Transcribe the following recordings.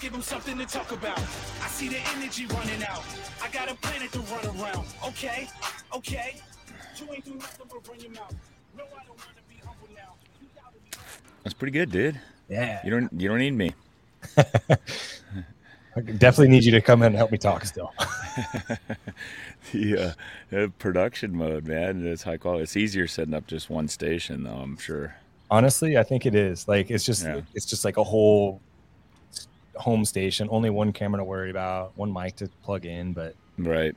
Let's give them something to talk about. I see the energy running out. I got a planet to run around. Okay, okay. You ain't do nothing but run your mouth. No, I don't wanna be humble now. You gotta be That's pretty good, dude. Yeah. You don't you don't need me. I definitely need you to come in and help me talk still. the uh, uh, production mode, man, it's high quality. It's easier setting up just one station, though. I'm sure. Honestly, I think it is. Like it's just Yeah. it's just like a whole s- home station, only one camera to worry about, one mic to plug in, but Right.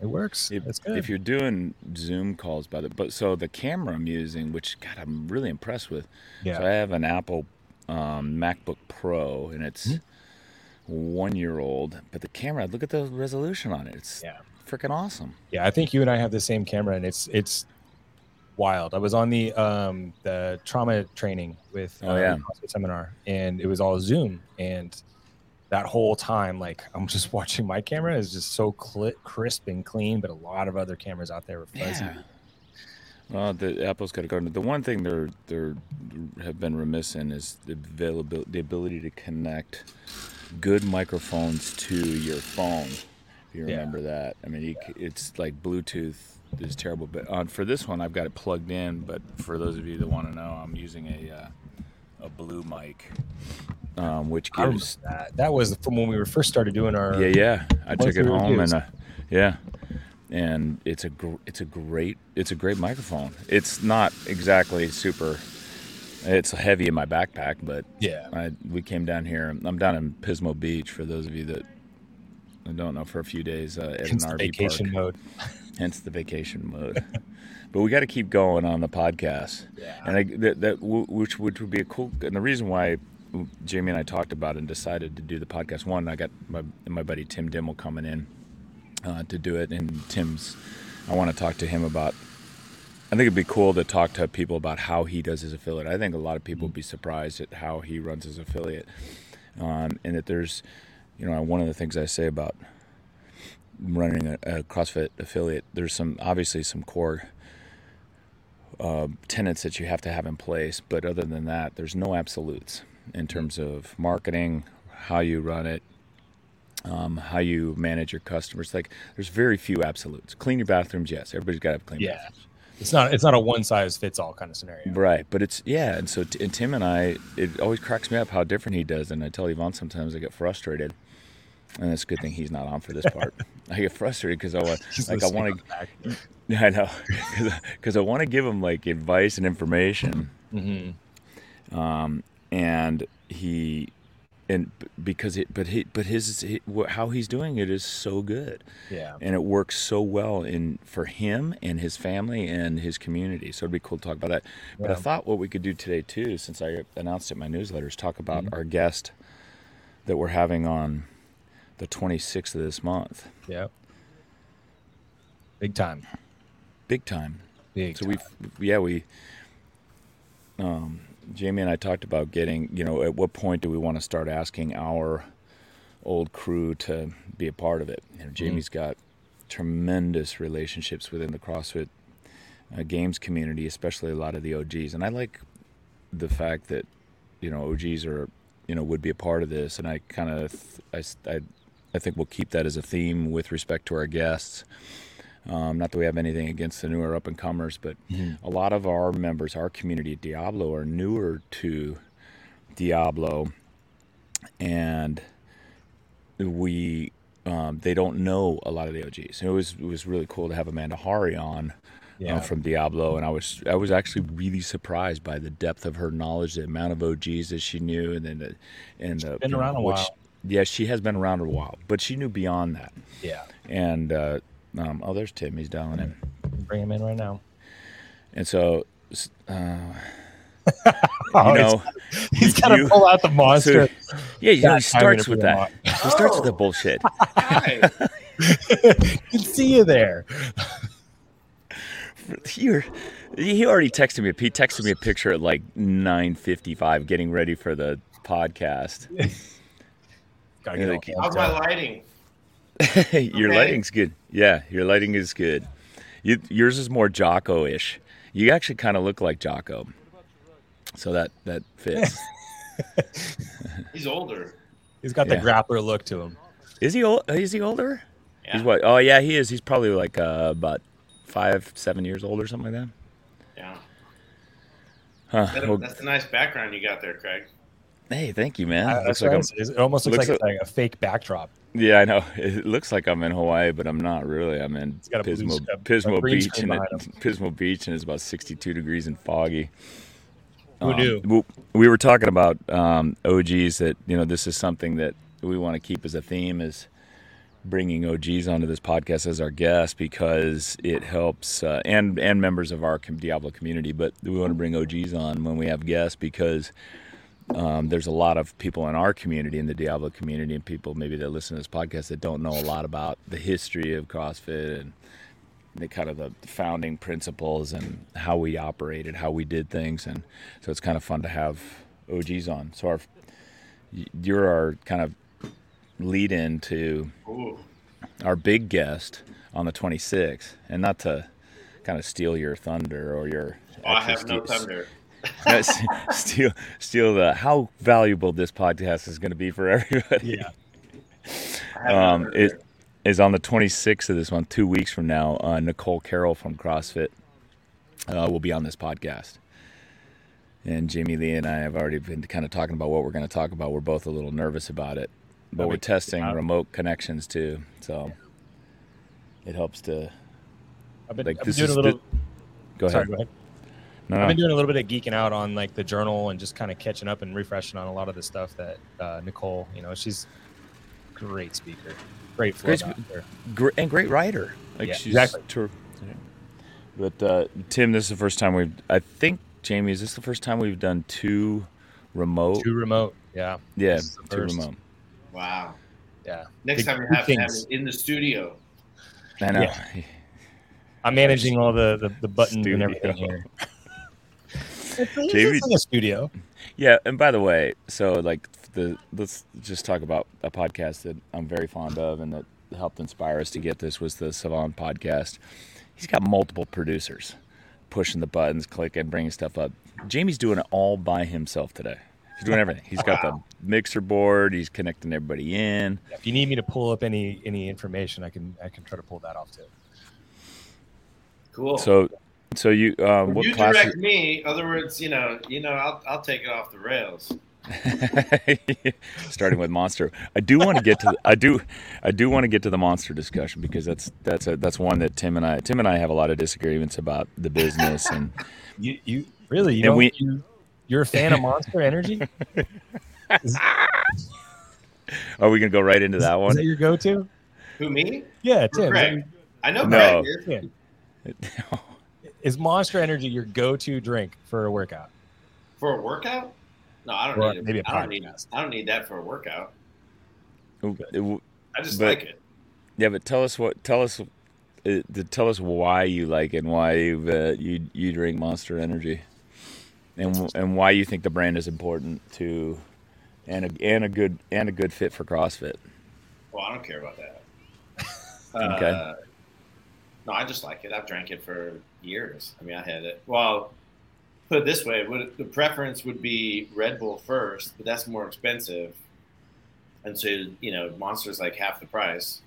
it works. If, It's good. if you're doing Zoom calls by the, but so the camera I'm using, which God, I'm really impressed with. yeah. So I have an Apple um, MacBook Pro, and it's Hmm. one year old, but the camera, look at the resolution on it. It's Yeah. freaking awesome. Yeah, I think you and I have the same camera, and it's it's wild. I was on the um the trauma training with Oh, uh, yeah. CrossFit seminar, and it was all Zoom, and that whole time, like I'm just watching my camera is just so cli crisp and clean, but a lot of other cameras out there are fuzzy. Yeah. Well, the Apple's got to go. The one thing they're they're have been remiss in is the availability, the ability to connect good microphones to your phone. If you Yeah. remember that, I mean, you, it's like Bluetooth is terrible. But on for this one, I've got it plugged in. But for those of you that want to know, I'm using a uh, a blue mic, um, which gives that. That was from when we were first started doing our. yeah, yeah. I took it home reviews. and uh, yeah, and it's a gr- it's a great it's a great microphone. It's not exactly super. It's heavy in my backpack, but Yeah. I we came down here. I'm down in Pismo Beach for those of you that don't know for a few days uh, at Hence an the RV vacation park. mode. Hence the vacation mode. but we got to keep going on the podcast. Yeah. And I, that, that which which would be a cool. And the reason why Jamie and I talked about it and decided to do the podcast. One, I got my my buddy Tim Dymmel coming in uh, to do it, and Tim's. I want to talk to him about. I think it'd be cool to talk to people about how he does his affiliate. I think a lot of people would be surprised at how he runs his affiliate, um, and that there's, you know, one of the things I say about running a, a CrossFit affiliate, there's some obviously some core uh, tenets that you have to have in place, but other than that, there's no absolutes in terms of marketing, how you run it, um, how you manage your customers. Like, there's very few absolutes. Clean your bathrooms, yes, everybody's got to have clean Yeah. bathrooms. It's not. It's not a one size fits all kind of scenario. Right, but it's yeah, and so t- and Tim and I, it always cracks me up how different he does, and I tell Yvonne sometimes I get frustrated, and it's a good thing he's not on for this part. I get frustrated because I want, like, I want on the back. to, I know, because I want to give him like advice and information, Mhm. um, and he, and because it, but he, but his, how he's doing it is so good Yeah. and it works so well in for him and his family and his community. So it'd be cool to talk about that. But I thought what we could do today too, since I announced it in my newsletter, is talk about Mm-hmm. our guest that we're having on the 26th of this month. Yeah. Big time. Big time. Big. So we, yeah, we, um, Jamie and I talked about getting, you know, at what point do we want to start asking our old crew to be a part of it? You know, Jamie's got tremendous relationships within the CrossFit uh, games community, especially a lot of the OGs, and I like the fact that you know OGs are, you know, would be a part of this, and I kind of, I, I, I think we'll keep that as a theme with respect to our guests. Um, not that we have anything against the newer up and comers, but a lot of our members, our community at Diablo, are newer to Diablo, and we um, they don't know a lot of the OGs. It was it was really cool to have Amanda Hari on. Yeah. Uh, from Diablo, and I was I was actually really surprised by the depth of her knowledge, the amount of OGs that she knew, and then the and the been around a which- while. Yeah, she has been around a while, but she knew beyond that. Yeah. And uh, um, oh, there's Tim. He's dialing in. Bring him in right now. And so, s- uh, Oh, you it's- know, he's got to pull out the monster. yeah, you know, he starts with bring him that. He starts with the bullshit. Hi. I can see you there. You're, he already texted me. He texted me a picture at like 9:55, getting ready for the podcast. Gotta Yeah, get they all keep- How's amped my lighting? your Okay. lighting's good. Yeah, your lighting is good. You, yours is more Jocko-ish. You actually kind of look like Jocko, so that that fits. He's older. He's got the Yeah. grappler look to him. Is he old? Is he older? Yeah. He's what? Oh yeah, he is. He's probably like uh, about five, seven years old or something like that. Yeah. Huh. That- Well, that's a nice background you got there, Craig. Hey, thank you, man. Uh, looks like. It almost looks, looks like, a fake backdrop. yeah, I know. It looks like I'm in Hawaii, but I'm not really. I'm in a blue Pismo, Beach, and it, Pismo Beach, and it's about 62 degrees and foggy. Who Um, knew? We were talking about um, OGs that you know this is something that we want to keep as a theme is bringing OGs onto this podcast as our guest because it helps uh, and and members of our Diablo community. But we want to bring OGs on when we have guests because um, there's a lot of people in our community, in the Diablo community, and people maybe that listen to this podcast that don't know a lot about the history of CrossFit and the kind of the founding principles and how we operated, how we did things, and so it's kind of fun to have OGs on. So our, you're our kind of lead in to Ooh. our big guest on the 26th, and not to kind of steal your thunder or your Oh, I have no thunder. no, s- steal steal the how valuable this podcast is going to be for everybody. Yeah. I have no Um, thunder. it is on the 26th of this month, two weeks from now. Uh, Nicole Carroll from CrossFit uh, will be on this podcast. And Jamie Lee and I have already been kind of talking about what we're going to talk about. We're both a little nervous about it, but we're testing remote connections too. So it helps to I've been, like I've been this doing is a little. the- go sorry, ahead. go ahead. No, I've been doing a little bit of geeking out on like the journal and just kind of catching up and refreshing on a lot of the stuff that uh, Nicole, you know, she's a great speaker, great flow Great back. Gr- and great writer. Like Yeah, she's exactly. ter- But uh, Tim, this is the first time we've. I think Jamie, is this the first time we've done two remote? Two remote, yeah, yeah, this two first. remote. wow. yeah. Next Big- time we big have to have it in the studio. I know. Yeah. I'm managing all the the, the buttons Studio. and everything here. It's, it's Jamie- in a studio. Yeah, and by the way, so like the let's just talk about a podcast that I'm very fond of and that helped inspire us to get this was the Sevan podcast. He's got multiple producers pushing the buttons, clicking, bringing stuff up. Jamie's doing it all by himself today. He's doing everything. He's got the mixer board. He's connecting everybody in. If you need me to pull up any any information, I can I can try to pull that off too. Cool. So, so you um, When what you classes? direct me, other words, you know, you know, I'll I'll take it off the rails. starting with monster i do want to get to the, i do i do want to get to the monster discussion because that's that's a that's one that tim and i tim and i have a lot of disagreements about the business and You you really you And don't we- you you're a fan of Monster Energy? Are we gonna go right into that one Is that your go-to? Who me? Yeah, Tim. is Craig. I know No. Craig is. yeah. Is Monster Energy your go-to drink for a workout? for a workout. No, I don't Or need it. maybe a I don't need. I don't need that for a workout. It- I just But- like it. yeah but tell us what tell us uh, to tell us why you like it and why you uh, you you drink monster energy and and why you think the brand is important to and a, and a good and a good fit for crossfit Well, I don't care about that. Okay. Uh, no, I just like it. I've drank it for years. I mean, I had it. Well, put it this way: would, the preference would be Red Bull first, but that's more expensive, and so you know, Monster's like half the price.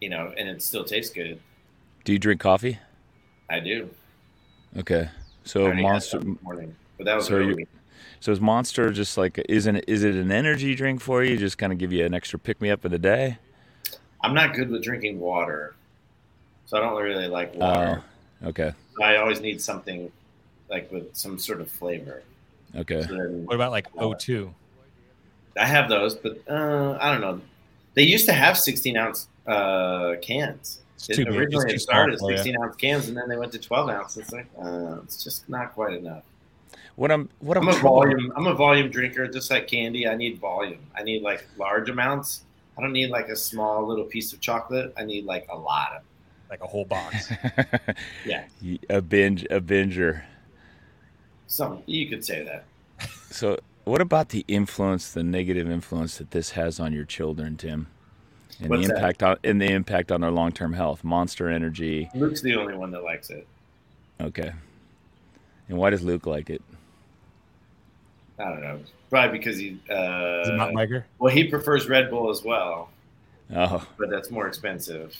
You know, and it still tastes good. do you drink coffee I do. okay so monster morning, but that was So early. So is Monster just like isn't is it an energy drink for you? Just kind of give you an extra pick me up of the day? I'm not good with drinking water, so I don't really like oh. water. Oh, okay, I always need something like with some sort of flavor. okay. So then What about like O2? I have those, but uh, I don't know. They used to have 16 ounce uh, cans. It's It, too big. It's originally, too it started as 16 ounce cans, and then they went to 12 ounce. It's like uh, it's just not quite enough. What I'm what I'm, I'm a troubled- volume. I'm a volume drinker, just like candy. I need volume. I need like large amounts. I don't need like a small little piece of chocolate. I need like a lot of. Like a whole box. Yeah, a binge a binger. some you could say that. So what about the influence, the negative influence that this has on your children, Tim? And What's the that? impact on and the impact on their long term health. Monster Energy. Luke's the only one that likes it. Okay. And why does Luke like it? I don't know. Probably because he. Is it mountain Uh, biker? well, he prefers Red Bull as well, Oh, but that's more expensive,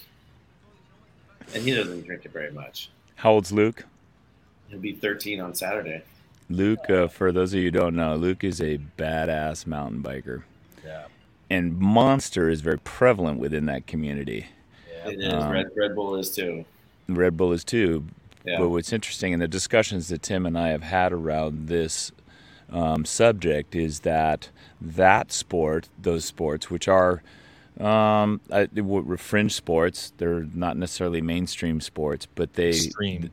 and he doesn't drink it very much. how old's Luke? He'll be 13 on Saturday. Luke, uh, for those of you who don't know, Luke is a badass mountain biker. Yeah. And Monster is very prevalent within that community. Yeah. It is. Um, Red, Red Bull is too. Red Bull is too. Yeah. But what's interesting in the discussions that Tim and I have had around this um, subject is that that sport, those sports, which are um, I, fringe sports, they're not necessarily mainstream sports, but they Extreme.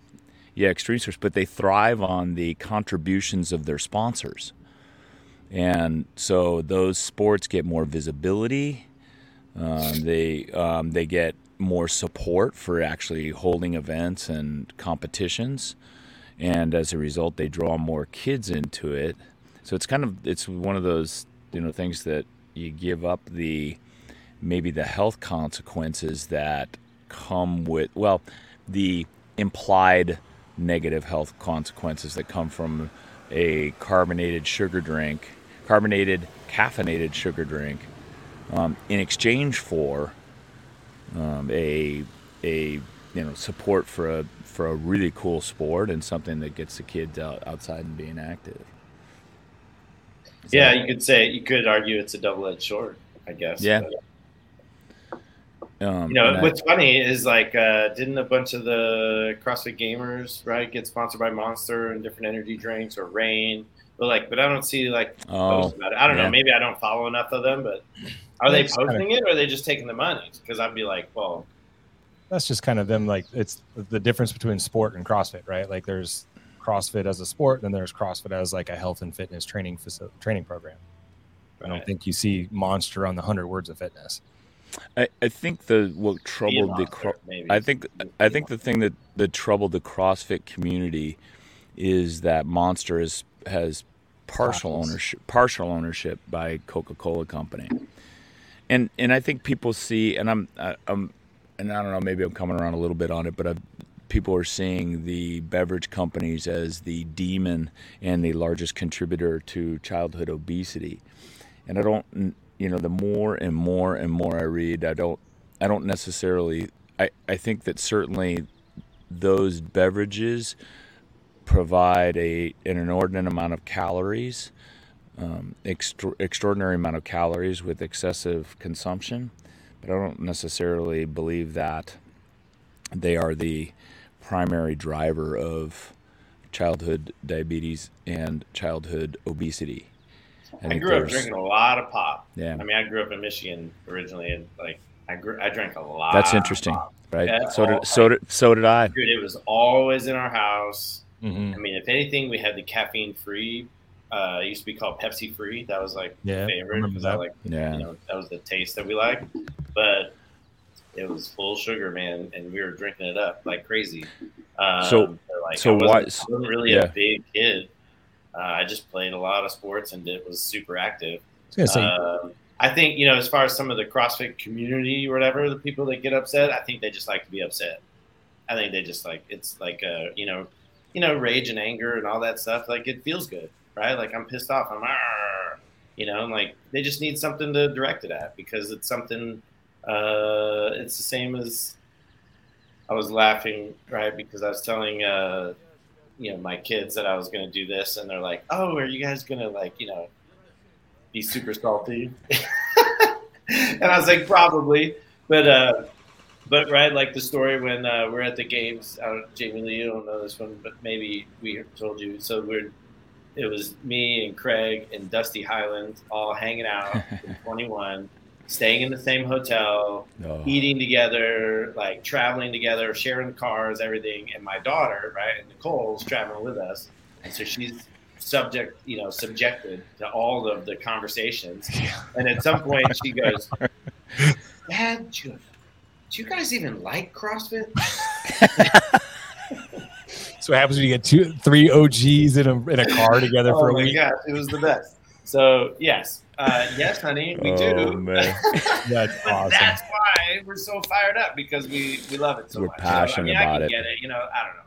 yeah, extreme sports, but they thrive on the contributions of their sponsors. And so those sports get more visibility. Um, they um, they get more support for actually holding events and competitions, and as a result, they draw more kids into it. So it's kind of it's one of those you know things that you give up the maybe the health consequences that come with well the implied negative health consequences that come from a carbonated sugar drink carbonated caffeinated sugar drink um, in exchange for um, a a you know support for a for a really cool sport and something that gets the kids out outside and being active. Is Yeah, that- you could say you could argue it's a double-edged sword. I guess. Yeah. But, um, you know and I- what's funny is like uh, didn't a bunch of the CrossFit gamers right get sponsored by Monster and different energy drinks or Reign? But like, but I don't see like oh, posts about it. I don't yeah. know. Maybe I don't follow enough of them, but are they It's kinda- posting it or are they just taking the money? Because I'd be like, well, That's just kind of them. Like it's the difference between sport and CrossFit, right? Like there's CrossFit as a sport, then there's CrossFit as like a health and fitness training facility, training program. I don't think you see Monster on the hundred words of fitness. I, I think the what troubled the cro- I think I think the thing that, that troubled the CrossFit community is that Monster is, has partial ownership partial ownership by Coca-Cola company. And and I think people see and I'm I, I'm and I don't know maybe I'm coming around a little bit on it but i people are seeing the beverage companies as the demon and the largest contributor to childhood obesity. And I don't you know the more and more and more I read I don't I don't necessarily I, I think that certainly those beverages provide a an inordinate amount of calories, um, extra, extraordinary amount of calories with excessive consumption, but I don't necessarily believe that they are the primary driver of childhood diabetes and childhood obesity. I think grew up drinking a lot of pop. Yeah, I mean, I grew up in Michigan originally, and like I grew, I drank a lot. that's of interesting, pop. right? So did so did so did I. Dude, it was always in our house. Mm-hmm. I mean, if anything, we had the caffeine free. Uh, it used to be called Pepsi free. That was like Yeah, favorite. remember 'cause I that. like Yeah. you know that was the taste that we liked. But it was full sugar, man, and we were drinking it up like crazy. Um, So- like, so I wasn't, why- I wasn't really yeah. a big kid. Uh, I just played a lot of sports and it was super active. I say, Um, I think you know, as far as some of the CrossFit community or whatever, the people that get upset, I think they just like to be upset. I think they just like it's like uh, you know, you know, rage and anger and all that stuff. Like it feels good, right? Like I'm pissed off. I'm, "Arr," you know, and like they just need something to direct it at because it's something. Uh, it's the same as I was laughing, right? Because I was telling uh, you know my kids that I was going to do this, and they're like, "Oh, are you guys going to like you know?" be super salty. and I was like, probably. But uh but right, like the story when uh, we're at the games, I don't, Jamie Lee, you don't know this one, but maybe we told you. So we're, it was me and Craig and Dusty Hyland all hanging out in 21, staying in the same hotel, Oh. eating together, like traveling together, sharing cars, everything. And my daughter, right, and Nicole's traveling with us, and so she's subject, you know, subjected to all of the conversations. And at some point, she goes, "Dad, do you, do you guys even like CrossFit?" so what happens when you get two, three OGs in a in a car together oh for oh a week? gosh, it was the best. So yes, uh, yes, honey, we oh, do. man. That's awesome. that's why we're so fired up because we, we love it so We're much. passionate know? I mean, about I it. Get it, you know. I don't know.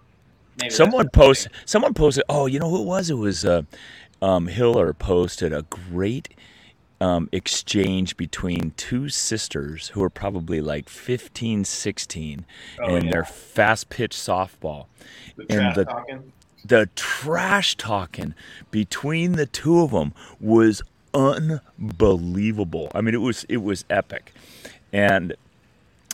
maybe Someone posted. Someone posted. Oh, you know who it was? It was uh, um, Hiller posted a great um, exchange between two sisters who are probably like 15, 16, Oh, and yeah. their fast pitch softball. the and the- talking. The trash talking between the two of them was unbelievable. I mean, it was it was epic, and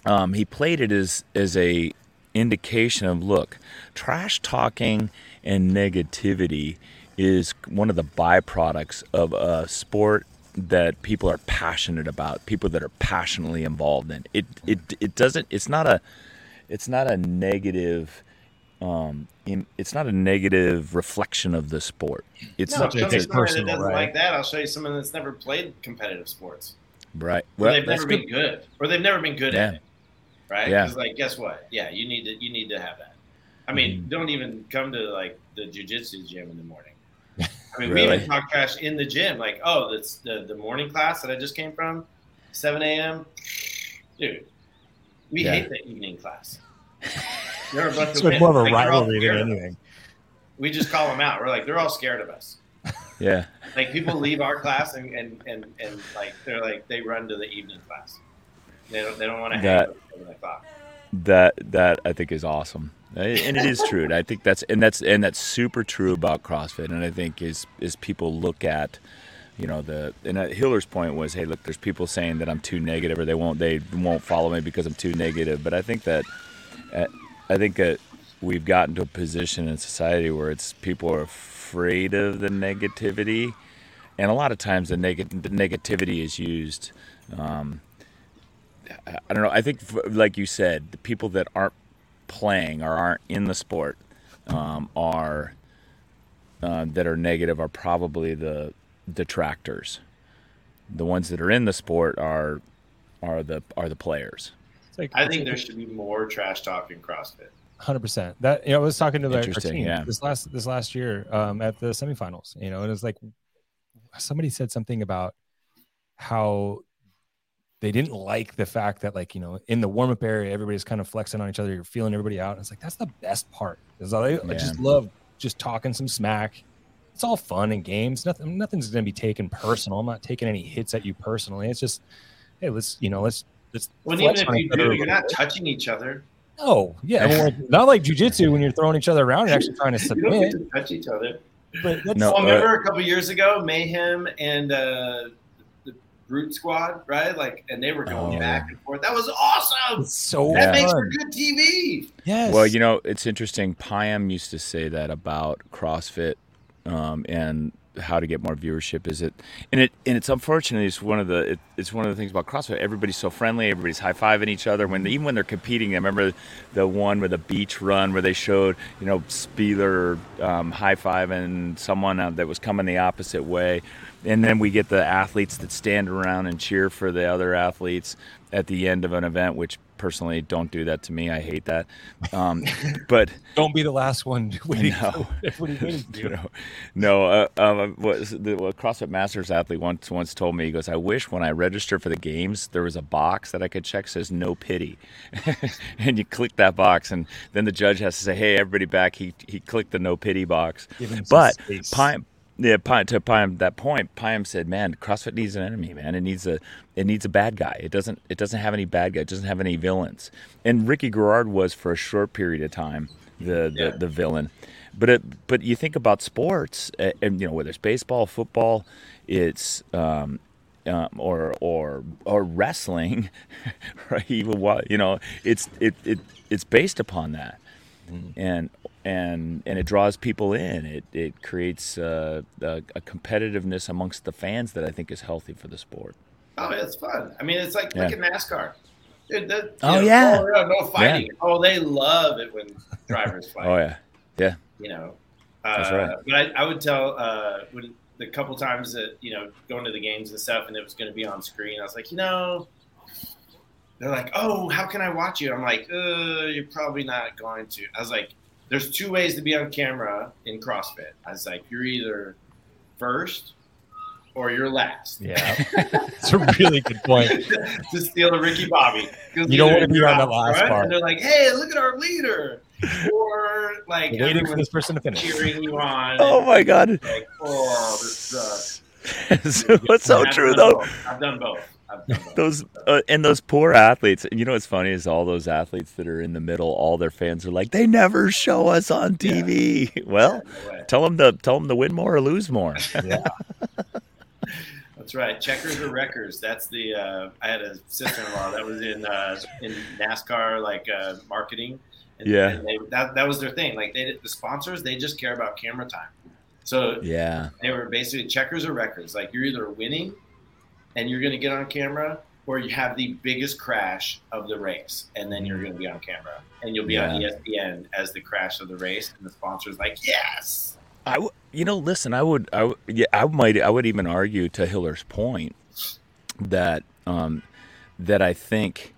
um, he played it as as a indication of look, trash talking and negativity is one of the byproducts of a sport that people are passionate about, people that are passionately involved in. It it it doesn't. It's not a it's not a negative. Um, it's not a negative reflection of the sport. It's No, not. show it's someone that doesn't right? like that. I'll show you someone that's never played competitive sports. right. Well, they've never good. been good, or they've never been good Yeah. at it, right? Yeah. Like, guess what? Yeah, you need to you need to have that. I mean, Mm-hmm. don't even come to like the jujitsu gym in the morning. I mean, we even talk trash in the gym, like, oh, that's the the morning class that I just came from, seven a.m. Dude, we Yeah. hate the evening class. They're a bunch It's of like more of a like, rivalry than anything. We just call them out. We're like, they're all scared of us. Yeah. Like people leave our class and, and, and, and like they're like they run to the evening class. They don't they don't want to hang That- with seven that that I think is awesome, and it is true. And I think that's and that's and that's super true about CrossFit. And I think is is people look at, you know, the and uh, Hiller's point was, hey, look, there's people saying that I'm too negative or they won't they won't follow me because I'm too negative. But I think that uh, I think that we've gotten to a position in society where it's people are afraid of the negativity, and a lot of times the, neg- the negativity is used. Um, I don't know. I think, like you said, the people that aren't playing or aren't in the sport um, are uh, that are negative are probably the detractors. The ones that are in the sport are are the are the players. It's like, I think there should be more trash talk in CrossFit. Hundred percent. That you know, I was talking to the team yeah. this last this last year um, at the semifinals. You know, and it was like somebody said something about how they didn't like the fact that like you know in the warm up area everybody's kind of flexing on each other. You're feeling everybody out. And it's like that's the best part. Is I, I just love just talking some smack. It's all fun and games. Nothing nothing's going to be taken personal. I'm not taking any hits at you personally. It's just hey, let's you know let's let's. Well, even if you do, you're not touching each other. No, yeah, well, not like jujitsu when you're throwing each other around and actually trying to You don't submit. to touch each other. But that's, No, well, uh, remember a couple years ago, Mayhem and uh, the Brute Squad, right? Like, and they were going Oh, back and forth. That was awesome. it's so Yeah. That makes for good TV. Yes. Well, you know, it's interesting. Pyam used to say that about CrossFit um, and how to get more viewership. Is it and it and it's unfortunately it's one of the it, it's one of the things about CrossFit. Everybody's so friendly. Everybody's high fiving each other when even when they're competing. I remember the one with the beach run where they showed you know Spealler um, high fiving someone that was coming the opposite way. And then we get the athletes that stand around and cheer for the other athletes at the end of an event, which personally don't do that to me. I hate that. Um, but don't be the last one waiting. No. for everybody waiting for you you. no. Uh, um, what, the what CrossFit Masters athlete once once told me he goes, "I wish when I register for the games there was a box that I could check says no pity, and you click that box, and then the judge has to say, hey, everybody back. He he clicked the no pity box, Give him some but. Pine, yeah, to Pine that point, Pine said, "Man, CrossFit needs an enemy, man. It needs a it needs a bad guy. It doesn't it doesn't have any bad guy. It doesn't have any villains." And Ricky Garard was for a short period of time the the, Yeah. the villain. But it, but you think about sports, and you know whether it's baseball, football, it's um, um, or or or wrestling, right? Even you know, it's it, it it's based upon that, and and and it draws people in. It it creates uh, a, a competitiveness amongst the fans that I think is healthy for the sport. Oh, it's fun. I mean, it's like Yeah. look at NASCAR. Dude, that, Oh, know, yeah. oh, yeah, no fighting. Oh, they love it when drivers fight. Oh yeah, yeah, you know. That's Uh, right. But I, I would tell uh, when the couple times that you know going to the games and stuff, and it was going to be on screen. I was like, you know, they're like, oh, how can I watch you? I'm like, uh, you're probably not going to. I was like, there's two ways to be on camera in CrossFit. I was like, you're either first or you're last. Yeah, it's a really good point. to steal a Ricky Bobby. You don't wanna be on out that last front part. And they're like, hey, look at our leader. or like Waiting for this person to finish. cheering you on. Oh my god, Like, oh, this sucks. it's so I've true though. both. I've done both. I've done both. Those uh, and those poor athletes. And you know what's funny is all those athletes that are in the middle. All their fans are like, they never show us on TV. Well, No tell them to tell them to win more or lose more. Yeah. That's right. Checkers or wreckers. That's the. Uh, I had a sister-in-law that was in uh, in NASCAR, like uh, marketing. And, Yeah. and they, that that was their thing. Like they, did the sponsors, they just care about camera time. So yeah, they were basically checkers or wreckers. Like you're either winning, and you're going to get on camera, or you have the biggest crash of the race, and then you're going to be on camera, and you'll be on E ESPN as the crash of the race, and the sponsors like yes. I w- you know, listen, I would, I w- yeah, I might, I would even argue to Hiller's point that um, that I think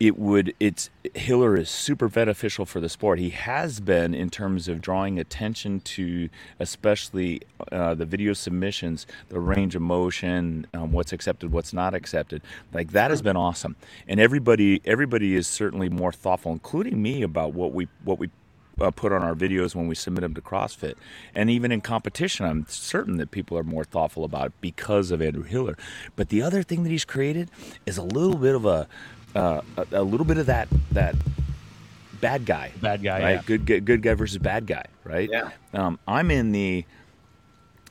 it would, it's Hiller is super beneficial for the sport. He has been in terms of drawing attention to, especially uh, the video submissions, the range of motion, um, what's accepted, what's not accepted. Like that has been awesome, and everybody, everybody is certainly more thoughtful, including me, about what we, what we uh, put on our videos when we submit them to CrossFit. And even in competition, I'm certain that people are more thoughtful about it because of Andrew Hiller. But the other thing that he's created is a little bit of a, uh, a, a little bit of that that bad guy, Bad guy. right? Yeah. Good, good good guy versus bad guy, right? Yeah. Um, I'm in the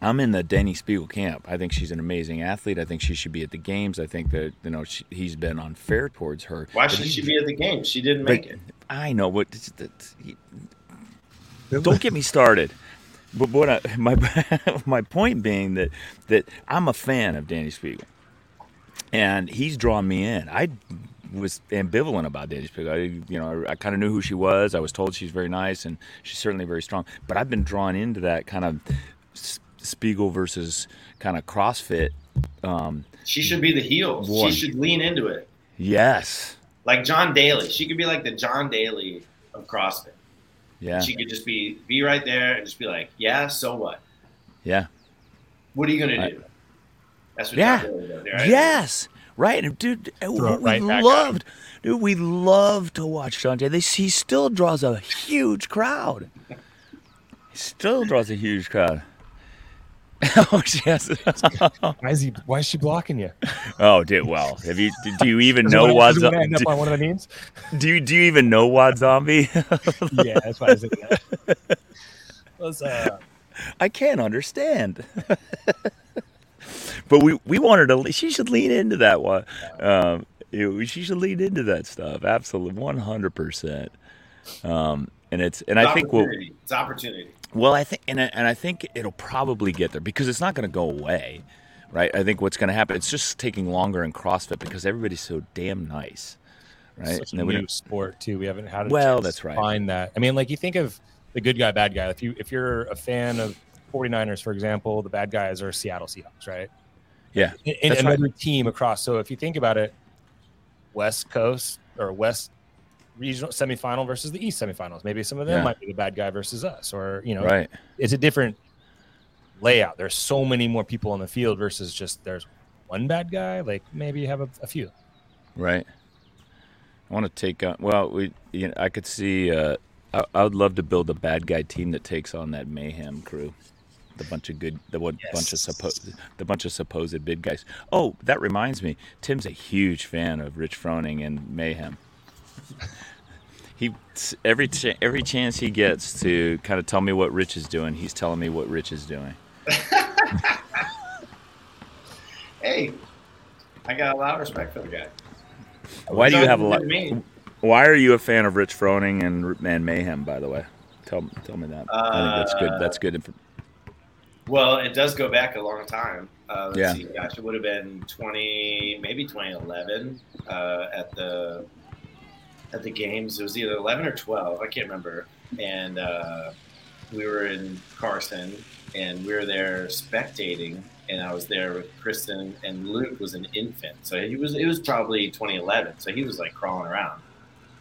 I'm in the Dani Speegle camp. I think she's an amazing athlete. I think she should be at the games. I think that you know she, he's been unfair towards her. Why But should he's- she be at the games? She didn't make but it. I know what. it's- it's- Don't get me started. But what I, my my point being that that I'm a fan of Dani Speegle, and he's drawn me in. I was ambivalent about Dani Speegle. I, you know, I, I kind of knew who she was. I was told she's very nice and she's certainly very strong. But I've been drawn into that kind of Speegle versus kind of CrossFit. Um, She should be the heel. She should lean into it. yes, Like John Daly. She could be like the John Daly of CrossFit. yeah, She could just be be right there and just be like, yeah, so what? yeah. What are you gonna I- do? That's what Yeah. Does, right? Yes, right, and dude. Throw we right loved, dude. We loved to watch John Jay. They, he still draws a huge crowd. He still draws a huge crowd. oh yes. Why is he? Why is she blocking you? oh, dude. Well, have you? Do you even know it Wad? does end up Do, on one of the memes? do you do you even know Wad Zombie? yeah, that's why I said that. Let's, uh, I can't understand. But we we wanted to. She should lean into that one. Um, you know, she should lean into that stuff. Absolutely, one hundred percent. Um, and it's and It's I think we'll it's opportunity. well I think and I, and I think it'll probably get there because it's not going to go away, right? I think what's going to happen it's just taking longer in CrossFit because everybody's so damn nice, right? such And then we new don't- sport too. We haven't had a Well, that's right. Find that. I mean, like you think of the good guy, bad guy. If you if you're a fan of 49ers, for example, the bad guys are Seattle Seahawks, right? Yeah, In, in That's right. another team across. So if you think about it, West Coast or West regional semifinal versus the East semifinals. Maybe some of them Yeah. might be the bad guy versus us, or you know, right. it's a different layout. There's so many more people on the field versus just there's one bad guy. Like maybe you have a, a few. Right. I want to take on. Well, we. You know, I could see. Uh, I, I would love to build a bad guy team that takes on that mayhem crew. The bunch of good. The one bunch of supposed. The bunch of supposed big guys. Oh, that reminds me. Tim's a huge fan of Rich Froning and Mayhem. He every ch- every chance he gets to kind of tell me what Rich is doing, he's telling me what Rich is doing. Hey, I got a lot of respect for the guy. Why do you have a lot? Nothing to me. Why are you a fan of Rich Froning and and Mayhem? By the way, tell tell me that. I think that's good. Uh, That's good. Inf- Well, it does go back a long time. Uh, Yeah. see, gosh, it would have been twenty, maybe twenty eleven, uh, at the at the games. It was either eleven or twelve. I can't remember. And uh, we were in Carson, and we were there spectating. And I was there with Kristen, and Luke was an infant, so he was. It was probably 2011, so he was like crawling around.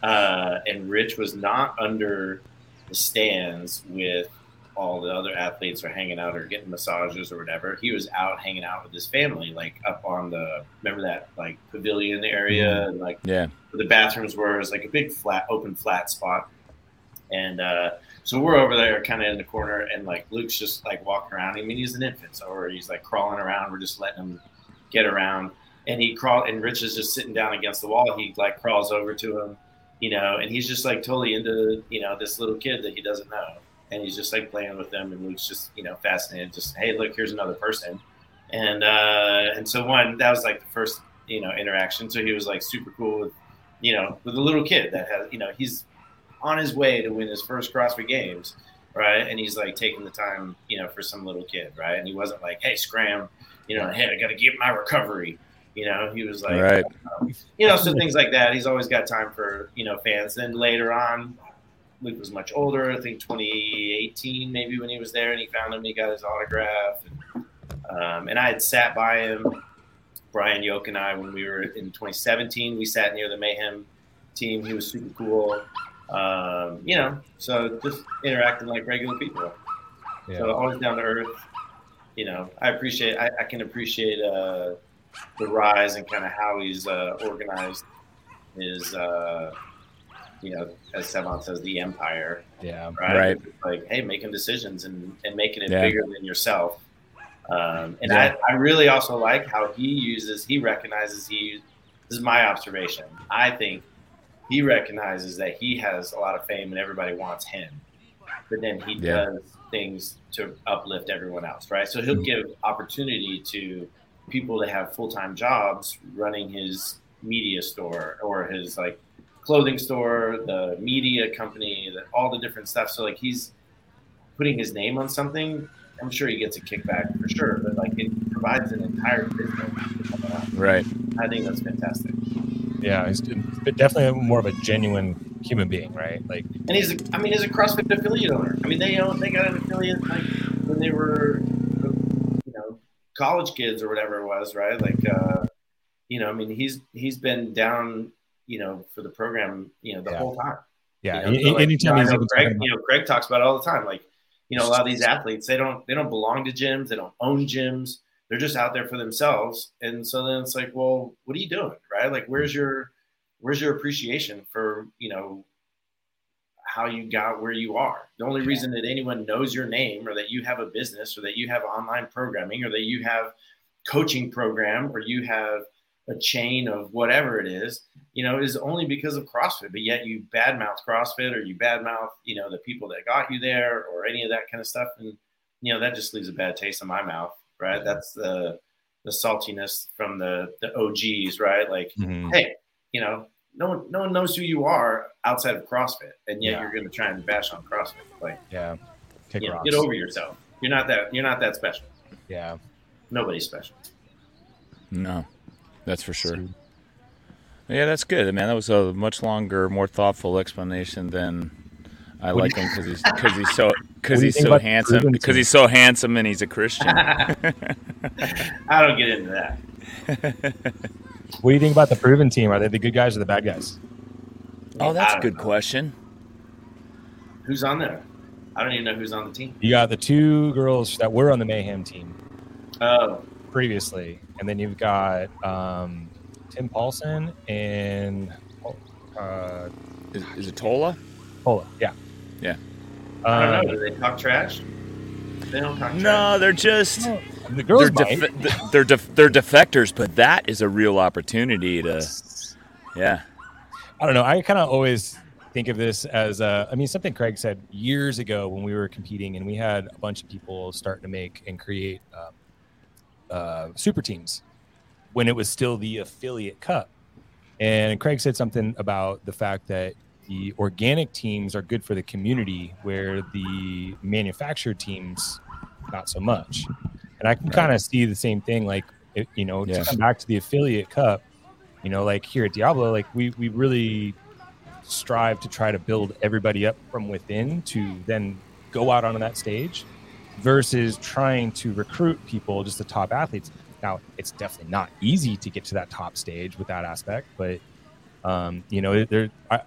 Uh, and Rich was not under the stands with all the other athletes are hanging out or getting massages or whatever. He was out hanging out with his family, like up on the remember that like pavilion area and like yeah. where the bathrooms were. It was like a big flat, open flat spot. And uh, so we're over there kind of in the corner, and like Luke's just like walking around. I mean, he's an infant, so or he's like crawling around. We're just letting him get around. And he crawl, and Rich is just sitting down against the wall. He like crawls over to him, you know, and he's just like totally into you know this little kid that he doesn't know, and he's just like playing with them. And Luke's just you know fascinated. Just hey, look, here's another person. And uh, and so one that was like the first you know interaction. So he was like super cool with you know with a little kid that has you know he's on his way to win his first CrossFit Games, right? And he's like taking the time, you know, for some little kid, right? And he wasn't like, "Hey, scram," you know, "Hey, I got to get my recovery." You know, he was like, Right. um, you know, so things like that. He's always got time for you know fans. Then later on, Luke was much older. I think 2018 maybe when he was there, and he found him. He got his autograph, and, um, and I had sat by him. Brian Yoke and I, when we were in 2017, we sat near the Mayhem team. He was super cool. Um, you know, so just interacting like regular people. Yeah. So always down to earth. You know, I appreciate. I, I can appreciate uh, the rise and kind of how he's uh, organized his. Uh, you know, as Sevan says, the empire. yeah. Right. Right. Like, hey, making decisions and, and making it Yeah. bigger than yourself. Um, and Yeah. I, I really also like how he uses. He recognizes he. This is my observation. I think he recognizes that he has a lot of fame and everybody wants him, but then he Yeah. does things to uplift everyone else, right? So he'll give opportunity to people to have full time jobs running his media store or his like clothing store, the media company, the, all the different stuff. So like he's putting his name on something. I'm sure he gets a kickback for sure, but like it provides an entire business. Right. I think that's fantastic. Yeah. He's definitely more of a genuine human being, right? Like, And he's, a, I mean, he's a CrossFit affiliate owner. I mean, they own, they got an affiliate like when they were, you know, college kids or whatever it was, right? Like, uh, you know, I mean, he's he's been down, you know, for the program, you know, the Yeah. whole time. yeah. You know, so, like, anytime he's know Craig, you know, Craig talks about it all the time. Like, you know, a lot of these athletes, they don't they don't belong to gyms, they don't own gyms. They're just out there for themselves. And so then it's like, well, what are you doing, right? Like, where's your where's your appreciation for you know how you got where you are? The only reason that anyone knows your name, or that you have a business, or that you have online programming, or that you have coaching program, or you have a chain of whatever it is, you know, is only because of CrossFit. But yet you badmouth CrossFit or you badmouth, you know, the people that got you there or any of that kind of stuff. And, you know, that just leaves a bad taste in my mouth, right? That's the the saltiness from the the OGs, right? Like, Mhm. hey, you know, no one no one knows who you are outside of CrossFit, and yet Yeah. you're gonna try and bash on CrossFit. Like, Yeah. You know, get over yourself. You're not that you're not that special. Yeah. Nobody's special. No, that's for sure. Yeah, that's good, man. That was a much longer, more thoughtful explanation than I What like do him because he's because he's so because he's so handsome because he's so handsome and he's a Christian. I don't get into that. What do you think about the proven team? Are they the good guys or the bad guys? oh, that's a good know. question. Who's on there? I don't even know who's on the team. You got the two girls that were on the Mayhem team Oh, previously, and then you've got um, Tim Paulson and uh, Is, is it Tola? Tola, Yeah. Yeah. I don't know. Do they talk trash? They don't talk trash. No, they're just the they're girls def- they're def- they're defectors, but that is a real opportunity to yeah. I don't know. I kind of always think of this as uh, I mean, something Craig said years ago when we were competing and we had a bunch of people starting to make and create um, uh, super teams when it was still the affiliate cup. And Craig said something about the fact that the organic teams are good for the community, where the manufactured teams, not so much. And I can Right. kind of see the same thing. Like, it, you know, Yeah. to come back to the affiliate cup, you know, like here at Diablo, like we we really strive to try to build everybody up from within to then go out onto that stage versus trying to recruit people, just the top athletes. Now, it's definitely not easy to get to that top stage with that aspect, but um, you know, there, I,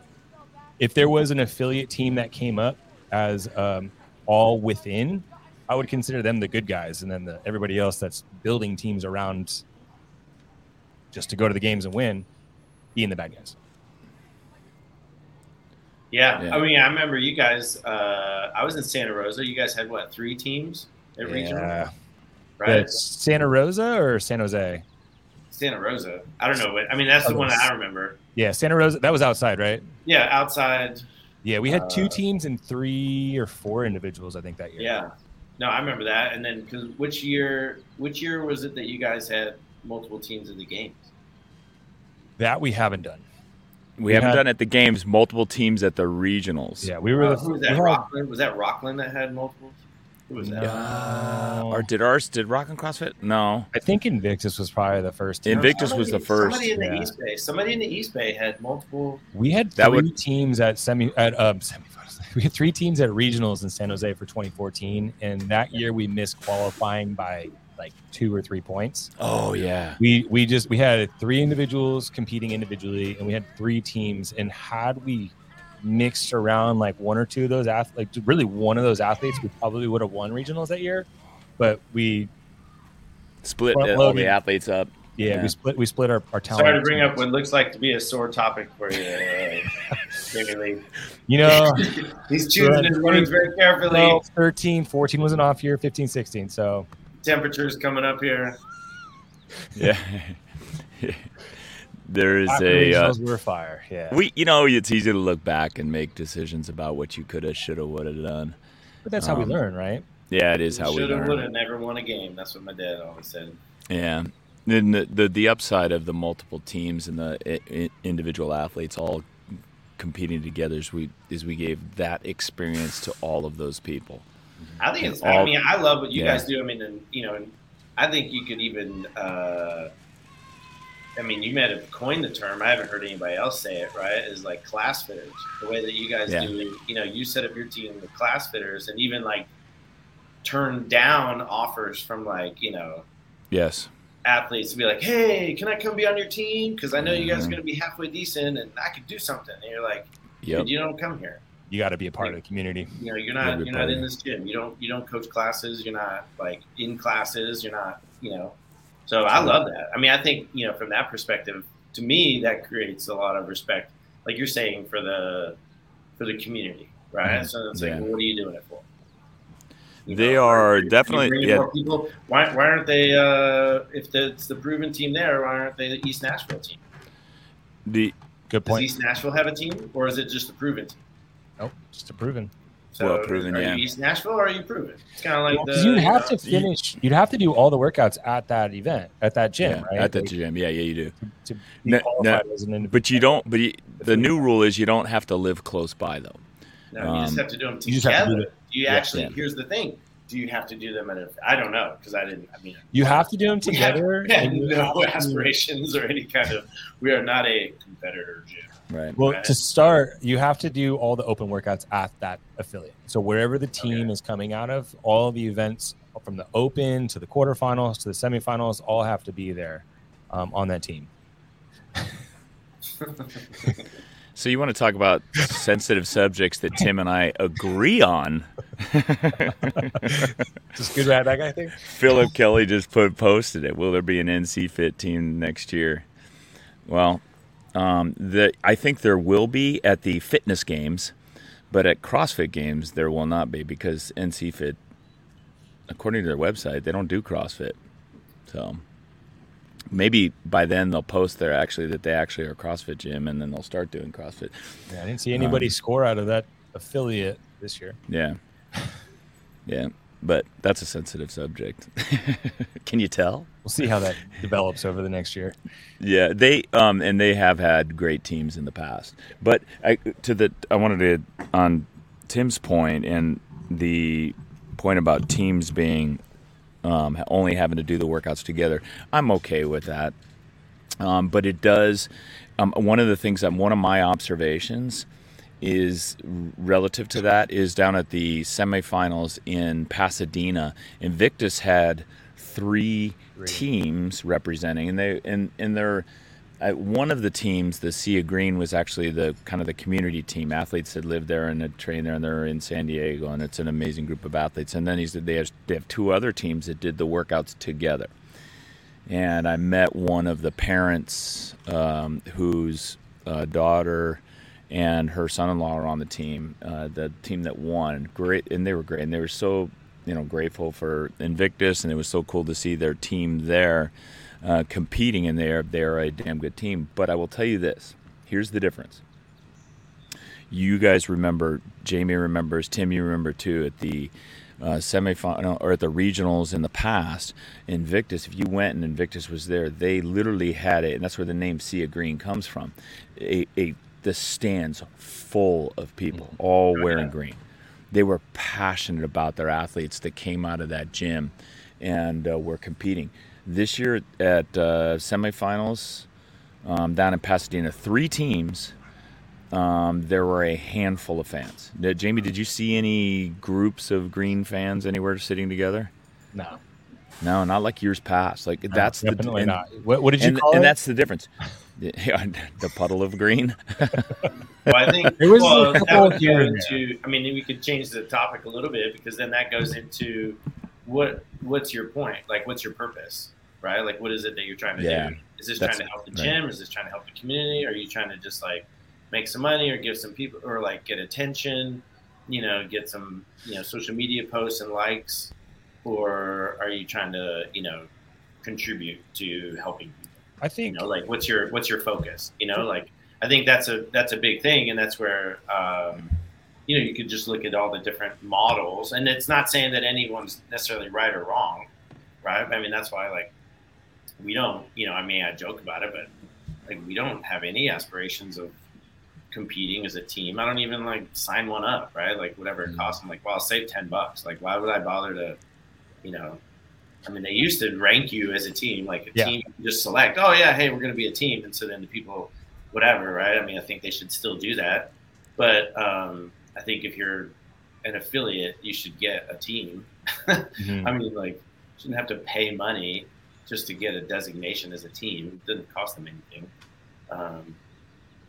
if there was an affiliate team that came up as um, all within, I would consider them the good guys, and then the, everybody else that's building teams around just to go to the games and win, being the bad guys. Yeah. Yeah. I mean, I remember you guys. Uh, I was in Santa Rosa. You guys had what three teams at regional, Yeah. right? But Santa Rosa or San Jose? Santa Rosa. I don't know, but I mean that's the Oh, one it's- I remember. Yeah, Santa Rosa. That was outside, right? Yeah, outside. Yeah, we had two Uh, teams and three or four individuals, I think, that year. Yeah. No, I remember that. And then because which year? Which year was it that you guys had multiple teams in the games? That we haven't done. We, We haven't had- done at the games multiple teams at the regionals. Yeah, we were Uh, the. who was that? had- Rockland? Was that Rockland that had multiples? Who was that? Uh, No. or did ours did Rock and CrossFit? No. I think Invictus was probably the first. team. Invictus was the first, Somebody in the yeah. East Bay. Somebody in the East Bay had multiple. We had That three would- teams at semi at um semifinals. We had three teams at regionals in San Jose for 2014, and that year we missed qualifying by like two or three points. Oh yeah. We we just we had three individuals competing individually, and we had three teams. And had we mixed around like one or two of those athletes, like really one of those athletes, we probably would have won regionals that year. But we Split Front all the athletes up. yeah, Yeah. we split we split our, our talent. Sorry to bring up what looks like to be a sore topic for you, uh, Jamie you know He's choosing his words very carefully. 12, 13, 14 was an off year, 15, 16. So Temperatures coming up here. Yeah. there is after a uh, regionals, we were fire. Yeah. we you know it's easy to look back and make decisions about what you could have, should have, would have done. but that's how we um, learn, right? Yeah, it is how we Should have, learn. would have, never won a game. That's what my dad always said. Yeah. Then the, the the upside of the multiple teams and the i- i- individual athletes all competing together is we is we gave that experience to all of those people. I think it's. All- I mean, I love what you yeah. guys do. I mean, and you know, and I think you could even. Uh, I mean, you might have coined the term. I haven't heard anybody else say it. Right? Is like class fitters. The way that you guys Yeah. do. You know, you set up your team with class fitters, and even like turn down offers from like you know Yes. athletes to be like, "Hey, can I come be on your team? Because I know you guys are Mhm. going to be halfway decent, and I could do something." And you're like, Yep. "Dude, "You don't come here. You got to be a part of the community. You know, you're not you're not in this gym. You don't you don't coach classes. You're not like in classes. You're not you know." So I love that. I mean, I think you know from that perspective, to me, that creates a lot of respect, like you're saying for the for the community, right? Mhm. So it's Yeah. like, well, what are you doing it for? You They know, are definitely- yeah. more people. Why, why aren't they? Uh, if the, it's the proven team there, why aren't they the East Nashville team? The Good point. Does. East Nashville have a team, or is it just the proven team? Nope, just a proven. So Well proven, are yeah. you East Nashville or are you proven? It's kind of like the. You'd have to finish. You'd have to do all the workouts at that event, at that gym, yeah, right? at the Like, gym. Yeah, yeah, you do. to be No- no, qualified as an individual. But you don't. But you, the new rule is you don't have to live close by though. No, you just Um, have to do them you just have to together. do Do you yeah, actually? yeah. Here's the thing: Do you have to do them at a? I don't know because I didn't. I mean, You have to do them together. we have and you no have aspirations or any kind of. We are not a competitor gym. Right. Well, Right. to start, you have to do all the open workouts at that affiliate. So wherever the team Okay. is coming out of, all the events from the open to the quarterfinals to the semifinals all have to be there um, on that team. So you want to talk about sensitive subjects that Tim and I agree on? Just good at that guy thing. Philip Kelly just put posted it. Will there be an NCFit team next year? Well, um, the I think there will be at the fitness games, but at CrossFit games there will not be because NCFit, according to their website, they don't do CrossFit. So maybe by then they'll post there actually that they actually are a CrossFit gym, and then they'll start doing CrossFit. Yeah, I didn't see anybody Um, score out of that affiliate this year. Yeah, yeah, but that's a sensitive subject. Can you tell? We'll see how that develops over the next year. Yeah, they um and they have had great teams in the past. But I to the I wanted to on Tim's point and the point about teams being um, only having to do the workouts together. I'm okay with that. Um, but it does. Um, one of the things that one of my observations is relative to that is down at the semifinals in Pasadena. Invictus had three, teams representing, and they and and they're. Uh, one of the teams, the Sea of Green, was actually the kind of the community team. Athletes that lived there and had trained there, and they're in San Diego, and it's an amazing group of athletes. And then he said they have, they have two other teams that did the workouts together and I met one of the parents um, whose uh, daughter and her son-in-law are on the team, uh, the team that won. Great, and they were great, and they were so you know grateful for Invictus, and it was so cool to see their team there uh, competing, and they're they're a damn good team. But I will tell you this: here's the difference. You guys remember, Jamie remembers, Tim, you remember too at the uh, semifinal or at the regionals in the past. Invictus, if you went and Invictus was there, they literally had it, and that's where the name Sea Green comes from. A, a the stands full of people, Mm-hmm. all wearing green. They were passionate about their athletes that came out of that gym and uh, were competing. This year at uh, semifinals um, down in Pasadena, three teams. Um, there were a handful of fans. Did, Jamie, did you see any groups of green fans anywhere sitting together? No, No, not like years past. Like that's the definitely and- not. What, what did you and, call and it? that's the difference. Yeah, the puddle of green. Well, I think There was well, that couple would go here and into. I mean, we could change the topic a little bit because then that goes into what what's your point? Like, what's your purpose? Right? Like, what is it that you're trying to Yeah, do? Is this trying to help the right. gym? Is this trying to help the community? Are you trying to just like make some money or give some people or like get attention? You know, get some you know social media posts and likes, or are you trying to you know contribute to helping people? I think you think know like what's your what's your focus you know like i think that's a that's a big thing and that's where um, you know you could just look at all the different models and it's not saying that anyone's necessarily right or wrong right? I mean that's why like we don't you know i mean i joke about it but like we don't have any aspirations of competing as a team. I don't even like sign one up right? Like whatever it costs i'm like well i'll save 10 bucks. Like why would i bother to you know I mean, they used to rank you as a team, like a Yeah. team. Just select, oh yeah, hey, we're going to be a team, and so then the people, whatever, right? I mean, I think they should still do that, but um, I think if you're an affiliate, you should get a team. Mhm. I mean, like, you shouldn't have to pay money just to get a designation as a team. It doesn't cost them anything. Um,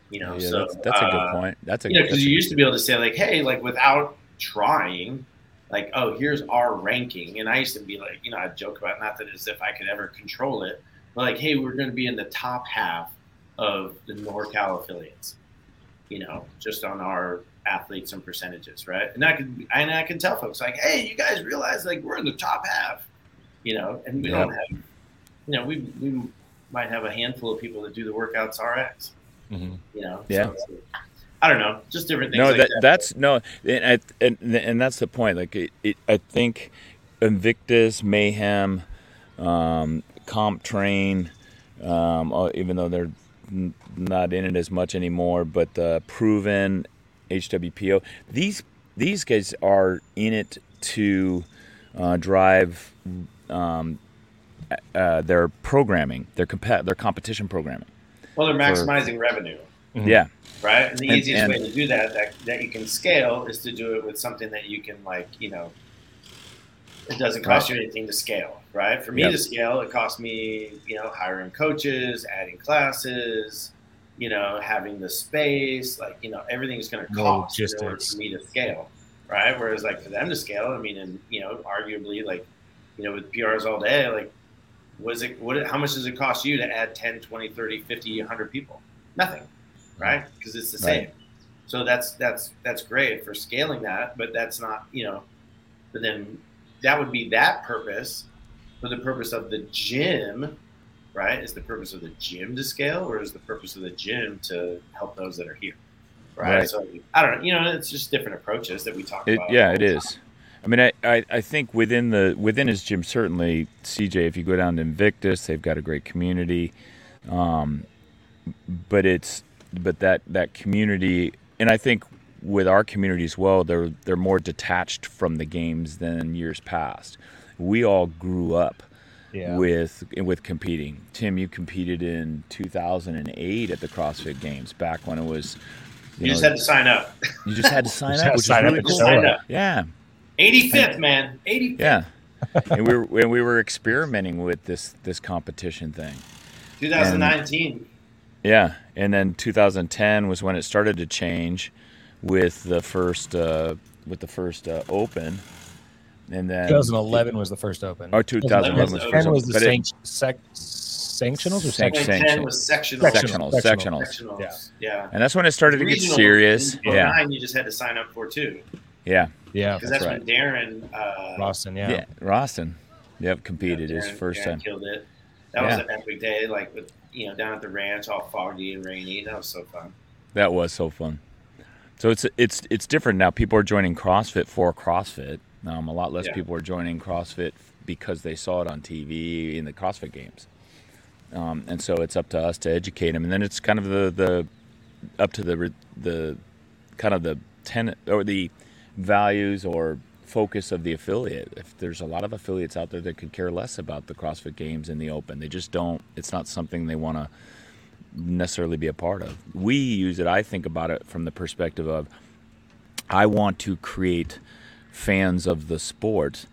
you know, yeah, so that's, that's a good uh, point. That's a you know, because you used to be able to say like, hey, like without trying, like, oh, here's our ranking, and I used to be like, you know, I'd joke about not that as if I could ever control it, but like, hey, we're going to be in the top half of the NorCal affiliates, you know, just on our athletes and percentages, right? And I could, and I can tell folks like, hey, you guys realize like we're in the top half, you know, and we Yeah. don't have, you know, we we might have a handful of people that do the workouts RX, Mhm. you know, Yeah. So I don't know, just different things. no like that, that. that's no and, I, and and that's the point like it, it, i think invictus mayhem um, CompTrain um, uh, even though they're not in it as much anymore but uh, proven hwpo these these guys are in it to uh, drive um, uh, their programming their comp- their competition programming well, they're for- maximizing revenue, Mhm. yeah right? And the And- easiest and- way to do that, that that you can scale is to do it with something that you can like, you know, it doesn't cost you anything to scale, right? For me Yep. to scale, it costs me, you know, hiring coaches, adding classes, you know, having the space, like, you know, everything's going to cost in order Logistics. for me to scale, right? Whereas like for them to scale, I mean, and you know, arguably like, you know, with PRs all day, like, was it, what, how much does it cost you to add 10, 20, 30, 50, 100 people? Nothing, right? Because it's the Right. same. So that's, that's, that's great for scaling that, but that's not, you know, but then that would be that purpose for the purpose of the gym, right? Is the purpose of the gym to scale or is the purpose of the gym to help those that are here? Right. Right. So I don't know, you know, it's just different approaches that we talk It, about. yeah, it time. is. I mean, I, I, I think within the within his gym, certainly CJ. If you go down to Invictus, they've got a great community, um, but it's but that that community, and I think with our community as well, they're they're more detached from the games than years past. We all grew up Yeah. with with competing. Tim, you competed in 2008 at the CrossFit Games, back when it was. You just had to sign up. you just had to sign up, which sign is up really and cool. Sign up. up. Yeah, 85th, man. 85th. yeah. and we were and we were experimenting with this this competition thing. 2019. Yeah, and then 2010 was when it started to change with the first uh, with the first uh, Open, and then 2011 was the first open. Or 2011 was the 2010 first was the but it- sec- sanctionals or Sanct- sectionals? sanction- was sectional. sectionals, Sectional. sectionals, Sectionals. Yeah. and that's when it started to get serious. in Yeah, Nine, you just had to sign up for too, yeah, Yeah, because That's that's, when Darren. Uh, Boston. yeah. Yeah. Roston, yep, competed his Darren- first Darren time. Killed it. That Yeah. was an epic day, like with you know down at the ranch, all foggy and rainy. That was so fun. That was so fun. So it's it's it's different now. People are joining CrossFit for CrossFit. Um, a lot less Yeah. people are joining CrossFit because they saw it on TV in the CrossFit games. Um, and so it's up to us to educate them, and then it's kind of the the up to the the kind of the tenant or the values or focus of the affiliate. If there's a lot of affiliates out there that could care less about the CrossFit Games in the Open, they just don't. It's not something they want to necessarily be a part of. We use it. I think about it from the perspective of I want to create fans of the sport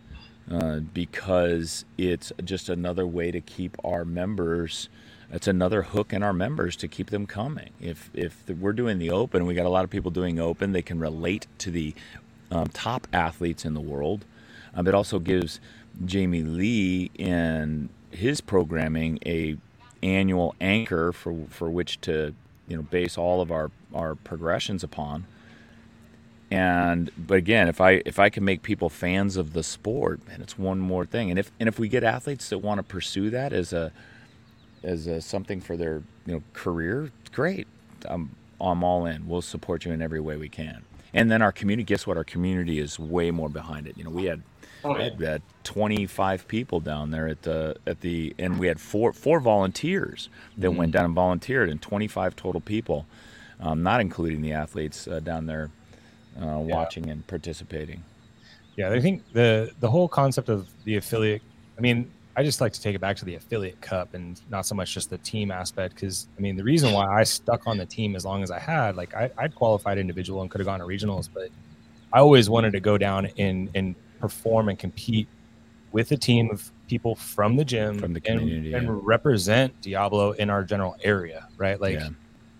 uh, because it's just another way to keep our members. It's another hook in our members to keep them coming. If if we're doing the open, we got a lot of people doing open. They can relate to the um, top athletes in the world. Um, it also gives Jamie Lee and his programming a annual anchor for for which to you know base all of our our progressions upon. And but again if i if i can make people fans of the sport and it's one more thing. And if and if we get athletes that want to pursue that as a as a, something for their you know career great. I'm i'm all in. We'll support you in every way we can and then our community guess what our community is way more behind it you know we had Oh, we yeah. had, had 25 people down there at the at the and we had four four volunteers that went down and volunteered and 25 total people um, not including the athletes uh, down there uh, watching and participating Yeah, I think the the whole concept of the affiliate. I mean, I just like to take it back to the affiliate cup and not so much just the team aspect. Because I mean, the reason why I stuck on the team as long as I had, like, I, I'd qualified individual and could have gone to regionals, but I always wanted to go down and and perform and compete with a team of people from the gym From the and- community, and, yeah. represent Diablo in our general area, right? Like Yeah.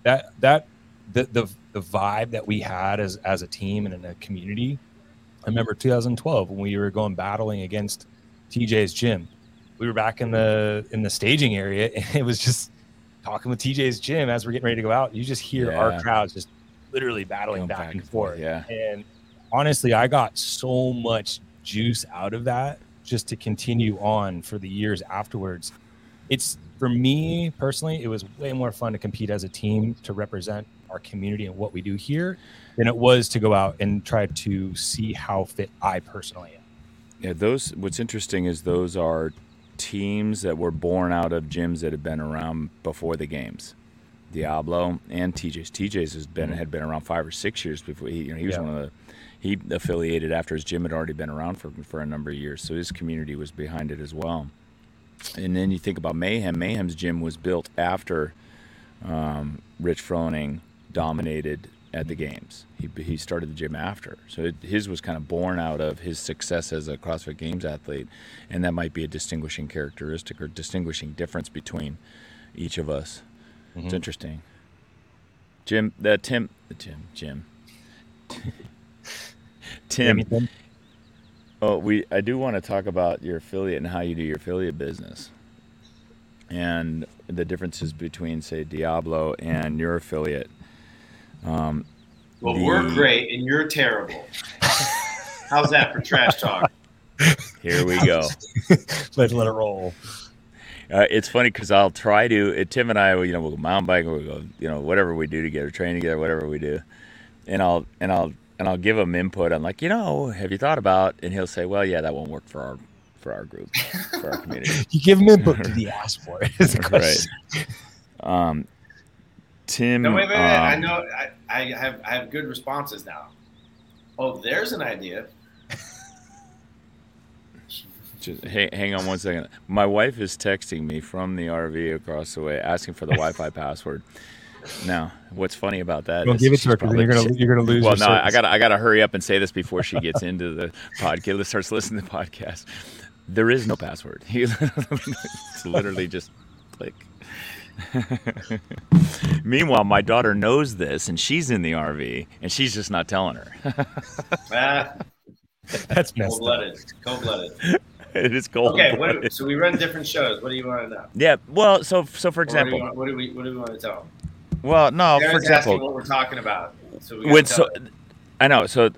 that that the, the the vibe that we had as as a team and in a community. I remember 2012 when we were going battling against TJ's gym. We were back in the in the staging area, and it was just talking with TJ's gym as we're getting ready to go out. You just hear Yeah. our crowds just literally battling Going back, and forth. yeah And honestly, I got so much juice out of that just to continue on for the years afterwards. It's for me personally, it was way more fun to compete as a team to represent our community and what we do here than it was to go out and try to see how fit I personally am. Yeah, those. What's interesting is those are teams that were born out of gyms that had been around before the games. Diablo and TJ's. TJ's has been had been around five or six years before. He, you know, he was Yeah. one of the. He affiliated after his gym had already been around for for a number of years, so his community was behind it as well. And then you think about Mayhem. Mayhem's gym was built after um, Rich Froning dominated at the games. He, he started the gym after. So it, his was kind of born out of his success as a CrossFit Games athlete. And that might be a distinguishing characteristic or distinguishing difference between each of us. It's mm-hmm. interesting. Jim, the Tim, the Jim, Jim. Tim, Anything? Oh, we I do want to talk about your affiliate and how you do your affiliate business, and the differences between, say, Diablo and your affiliate. Um, Well, The- we're great and you're terrible. How's that for trash talk? here we go. Let, let it roll. Uh, it's funny because I'll try to. Uh, Tim and I, you know, we'll go mountain biking, we'll go, you know, whatever we do together, train together, whatever we do, and I'll and I'll and I'll give him input. I'm like, you know, have you thought about? And he'll say, well, yeah, that won't work for our for our group, for our community. You give them input to the ask for it. Is the Right. Um, Tim, No, wait, wait, wait. I um, know. I, I have I have good responses now. Oh, there's an idea. Just hang, hang on one second. My wife is texting me from the RV across the way, asking for the Wi-Fi password. Now, what's funny about that? Don't is give it to her because you're gonna you're gonna lose. Well, your no, I gotta I gotta hurry up and say this before she gets into the podcast. Starts listening to the podcast. There is no password. it's literally just click. Meanwhile, my daughter knows this, and she's in the RV, and she's just not telling her. Ah, That's cold messed up. blooded. Cold blooded. it is cold. Okay, what, so we run different shows. What do you want to know? Yeah. Well, so so for Or what do, example, want, what do we what do we want to tell them? well, no, for Aaron's asking example, what we're talking about. So we gotta when tell so them. I know. So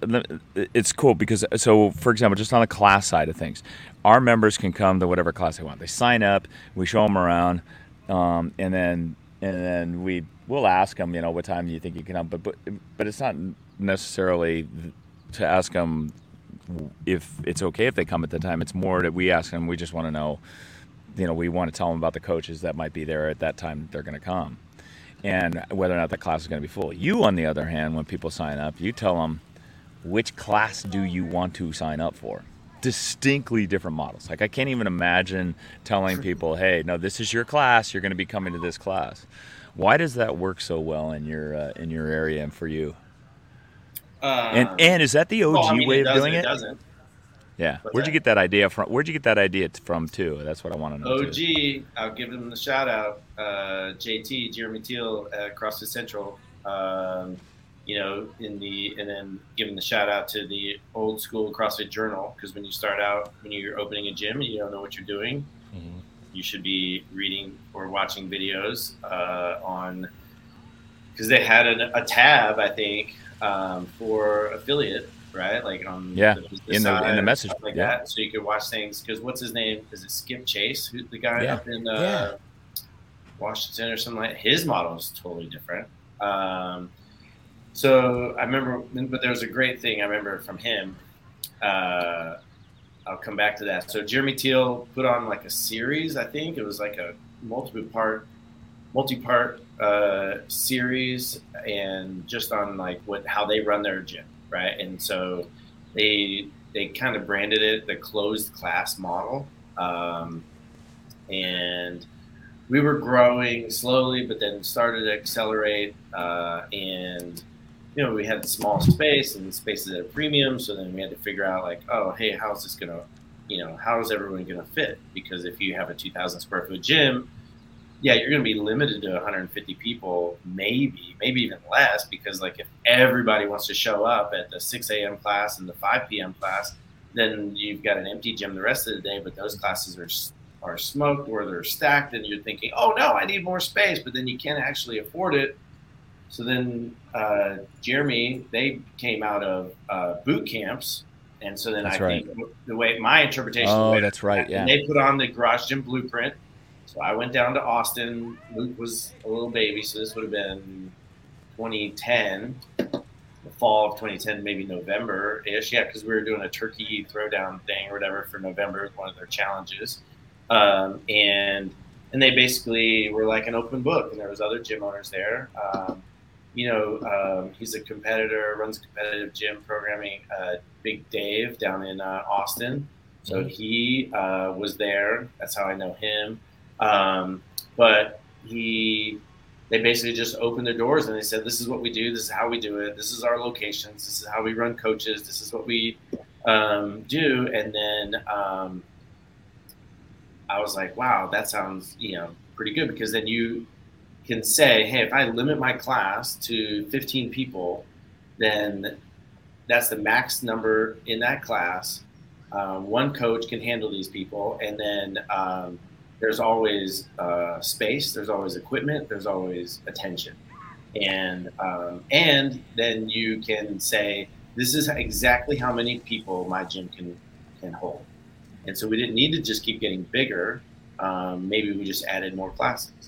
it's cool because so for example, just on the class side of things, our members can come to whatever class they want. They sign up, we show them around, um, and then and then we will ask them, you know, what time do you think you can come? But but but it's not necessarily to ask them if it's okay if they come at the time. It's more that we ask them. We just want to know, you know, we want to tell them about the coaches that might be there at that time they're going to come and whether or not the class is going to be full. You, on the other hand, when people sign up, you tell them which class do you want to sign up for. Distinctly different models. Like I can't even imagine telling people, "Hey, no, this is your class. You're going to be coming to this class." Why does that work so well in your uh, in your area and for you? And Um, and is that the OG well, I mean, way of doing it? It doesn't. Yeah. What's Where'd you get that idea from? Where'd you get that idea from too? That's what I want to know. too. OG, I'll give them the shout out. Uh, JT, Jeremy Thiel at CrossFit Central. Um, you know, in the and then giving the shout out to the old school CrossFit Journal because when you start out, when you're opening a gym and you don't know what you're doing, you should be reading or watching videos uh, on because they had an, a tab I think um, for affiliate right? Like on Yeah, the in the- in the message, like yeah. that. So you could watch things because what's his name? Is it Skip Chase who the guy Yeah, up in uh, yeah. Washington or something like his model is totally different. Um, so I remember but there was a great thing I remember from him uh, I'll come back to that. So Jeremy Thiel put on like a series. I think it was like a multiple part, multi-part uh, series, and just on like what how they run their gym, right? And so they they kind of branded it the closed class model, um, and we were growing slowly, but then started to accelerate, uh, and you know, we had a small space and space is at a premium. So then we had to figure out like, oh, hey, how's this going to, you know, how is everyone going to fit? Because if you have a 2000 square foot gym, yeah, you're going to be limited to 150 people, maybe, maybe even less. Because like if everybody wants to show up at the 6 a.m. class and the 5 p.m. class, then you've got an empty gym the rest of the day. But those classes are are smoked or they're stacked, and you're thinking, oh no, I need more space, but then you can't actually afford it so then uh, Jeremy, they came out of uh, boot camps, and so then That's I right. think the way my interpretation. Oh, way that's right. Yeah. They put on the Garage Gym Blueprint. So I went down to Austin. Luke was a little baby, so this would have been 2010, the fall of 2010, maybe November ish. Yeah, because we were doing a turkey throwdown thing or whatever for November, one of their challenges. Um, and and they basically were like an open book, and there was other gym owners there. Um, you know, um, he's a competitor, runs competitive gym programming. Uh, Big Dave down in uh, Austin, so he uh, was there. That's how I know him. Um, but he, they basically just opened their doors and they said, "This is what we do. This is how we do it. This is our locations. This is how we run coaches. This is what we um, do." And then um, I was like, "Wow, that sounds you know pretty good," because then you can say, "Hey, if I limit my class to 15 people, then that's the max number in that class. Um, one coach can handle these people, and then um, there's always uh, space, there's always equipment, there's always attention, and um, and then you can say, this is exactly how many people my gym can can hold, and so we didn't need to just keep getting bigger. Um, maybe we just added more classes,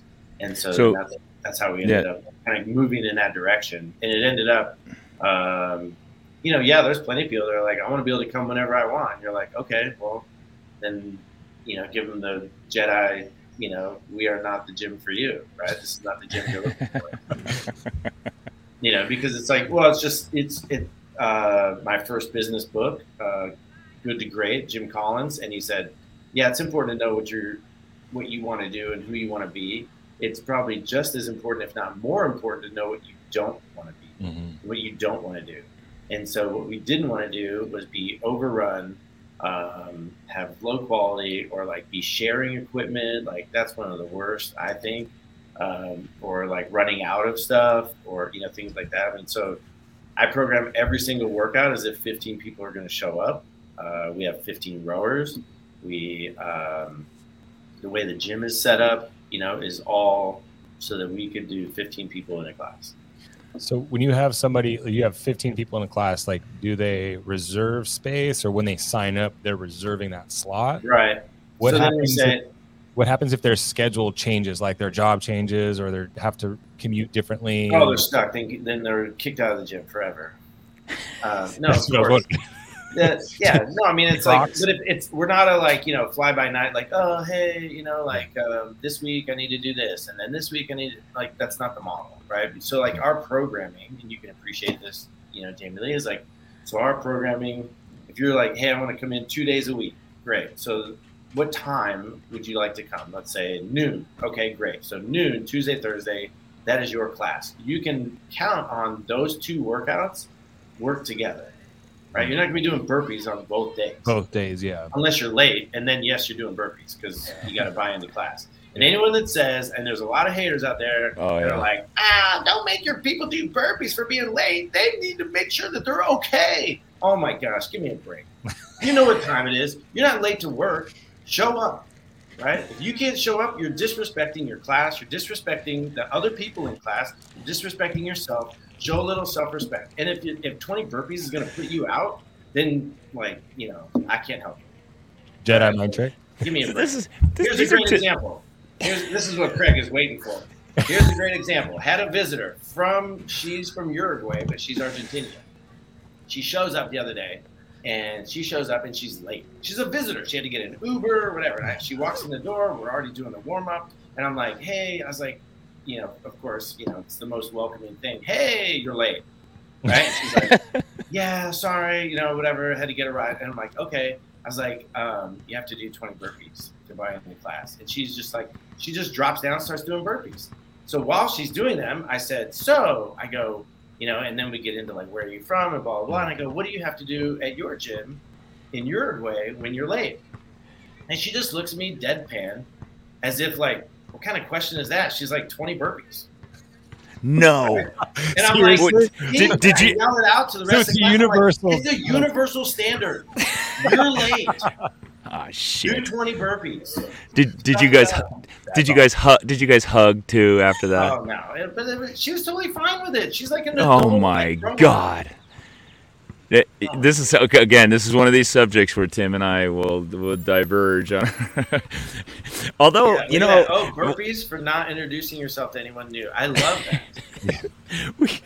and so, So- that's, that's how we ended up kind of moving in that direction, and it ended up. Um, you know, yeah, there's plenty of people that are like, I want to be able to come whenever I want. You're like, okay, well, then, you know, give them the Jedi, you know, we are not the gym for you, right? This is not the gym you're looking for. you know, because it's like, well, it's just, it's, it, uh, my first business book, uh, Good to Great, Jim Collins. And he said, yeah, it's important to know what you're, what you want to do and who you want to be. It's probably just as important, if not more important, to know what you don't want to be, Mm-hmm. what you don't want to do. And so what we didn't want to do was be overrun, um, have low quality, or like be sharing equipment. Like that's one of the worst, I think. Um, or like running out of stuff, or you know things like that. I mean, so I program every single workout as if 15 people are going to show up. Uh, we have 15 rowers, We um, the way the gym is set up, you know, is all so that we could do 15 people in a class. So when you have somebody, you have 15 people in a class, like do they reserve space or when they sign up, they're reserving that slot? Right. What so happens say, if, what happens if their schedule changes, like their job changes or they have to commute differently? oh, they're stuck. Then, then they're kicked out of the gym forever. Uh, no, of That's what I was course. yeah, no, I mean it's like, but if it's we're not a like you know fly by night like oh hey you know like um, this week I need to do this and then this week I need to, like that's not the model right. So like our programming and you can appreciate this you know Jamie Lee is like so our programming if you're like hey I want to come in two days a week great. So what time would you like to come? Let's say noon. Okay great. So noon Tuesday Thursday that is your class. You can count on those two workouts work together right? You're not going to be doing burpees on both days, Both days, yeah. unless you're late, and then yes, you're doing burpees because you got to buy into class. And anyone that says, and there's a lot of haters out there Oh, that yeah. are like, ah, don't make your people do burpees for being late. They need to make sure that they're okay. Oh my gosh, give me a break. you know what time it is. You're not late to work. Show up, right? If you can't show up, you're disrespecting your class. You're disrespecting the other people in class. You're disrespecting yourself. Show a little self-respect. And if you, if 20 burpees is going to put you out, then like you know, I can't help you. Jedi mind trick. Give me a break. This is this, Here's a these are great two- example. Here's, this is what Craig is waiting for. Here's a great example. Had a visitor from she's from Uruguay, but she's Argentinian. She shows up the other day, and she shows up and she's late. She's a visitor. She had to get an Uber or whatever. And I- she walks in the door. We're already doing the warm up, and I'm like, "Hey," I was like, you know, of course, you know, it's the most welcoming thing. Hey, you're late, right? She's like, "Yeah, sorry, you know, whatever. Had to get a ride," and I'm like, "Okay." I was like, um, "You have to do 20 burpees to buy into the class," and she's just like, she just drops down, and starts doing burpees. So while she's doing them, I said, "So," I go, you know, and then we get into like, "Where are you from?" and blah blah blah. And I go, "What do you have to do at your gym in Uruguay when you're late?" And she just looks at me deadpan, as if like, "What kind of question is that?" She's like, "20 burpees." No. And I'm like? Did- did you- yell it out to the So rest it's of the a like, universal- it's a universal standard. You're late. Ah, Do shit. 20 burpees. Did did you guys did you guys hug did you guys hug too after that? Oh no! But she was totally fine with it. She's like an Oh my like, god. This is okay, again. This is one of these subjects where Tim and I will will diverge. On Although Yeah, you know, oh burpees for not introducing yourself to anyone new. I love that. we,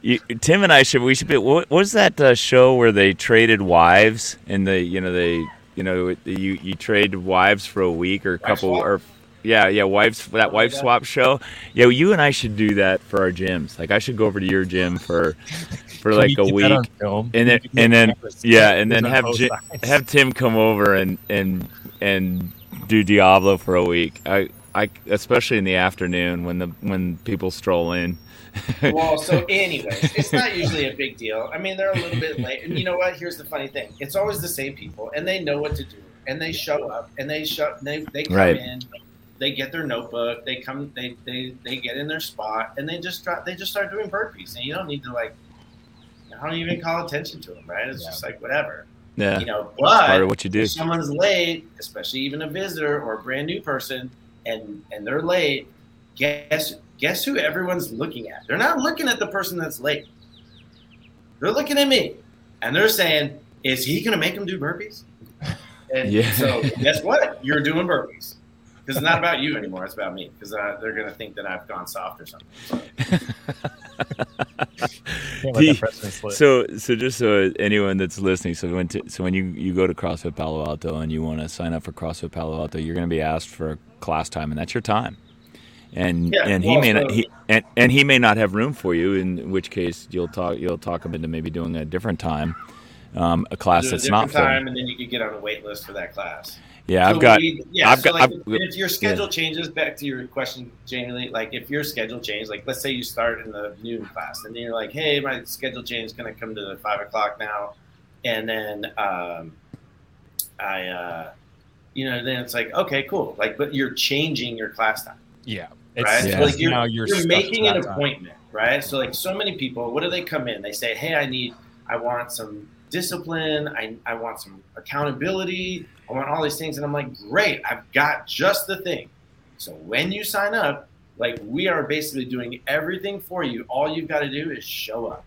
you, Tim and I should we should be. What was that uh, show where they traded wives and they you know they you know you you trade wives for a week or a couple or yeah yeah wives that wife swap show. Yeah, you and I should do that for our gyms. Like I should go over to your gym for for Can like a week that on film? and then We can get and then yeah, and then have both Ji- sides. have Tim come over and and and do Diablo for a week. I I especially in the afternoon when the when people stroll in. Well, so anyways, it's not usually a big deal. I mean, they're a little bit late, and you know what? Here's the funny thing: it's always the same people, and they know what to do, and they show up, and they show they they come Right. in, they get their notebook, they come, they they they get in their spot, and they just try, they just start doing burpees, and you don't need to like, I don't even call attention to them, right? It's Yeah. just like whatever, Yeah, you know. it's part But of what you do. if someone's late, especially even a visitor or a brand new person, and and they're late, guess guess who everyone's looking at? They're not looking at the person that's late. They're looking at me, and they're saying, "Is he going to make them do burpees?" And Yeah. so guess what? You're doing burpees because it's not about you anymore. It's about me because uh, they're going to think that I've gone soft or something. Can't let The- that precedent slip. So, so just so anyone that's listening, so when to, so when you, you go to CrossFit Palo Alto and you want to sign up for CrossFit Palo Alto, you're going to be asked for class time, and that's your time. And Yeah, and he well, may not he and, and he may not have room for you, in which case you'll talk you'll talk him into maybe doing a different time, um, a class Do a that's not different full. time, and then you could get on a wait list for that class. Yeah, I've got we- yeah. I've so got- like, I've- if your schedule changes, back to your question, Jamie, like if your schedule changes, like let's say you start in the noon class, and you're like, hey, my schedule change is going to come to the five o'clock now, and then um, I, uh, you know, then it's like, okay, cool, like, but you're changing your class time, yeah, right? Yeah. So like you're, now you're, stuck to making an that time. appointment, right? So like so many people, what do they come in? They say, hey, I need, I want some discipline. I, I want some accountability. I want all these things. And I'm like, great, I've got just the thing. So when you sign up, like we are basically doing everything for you. All you've got to do is show up.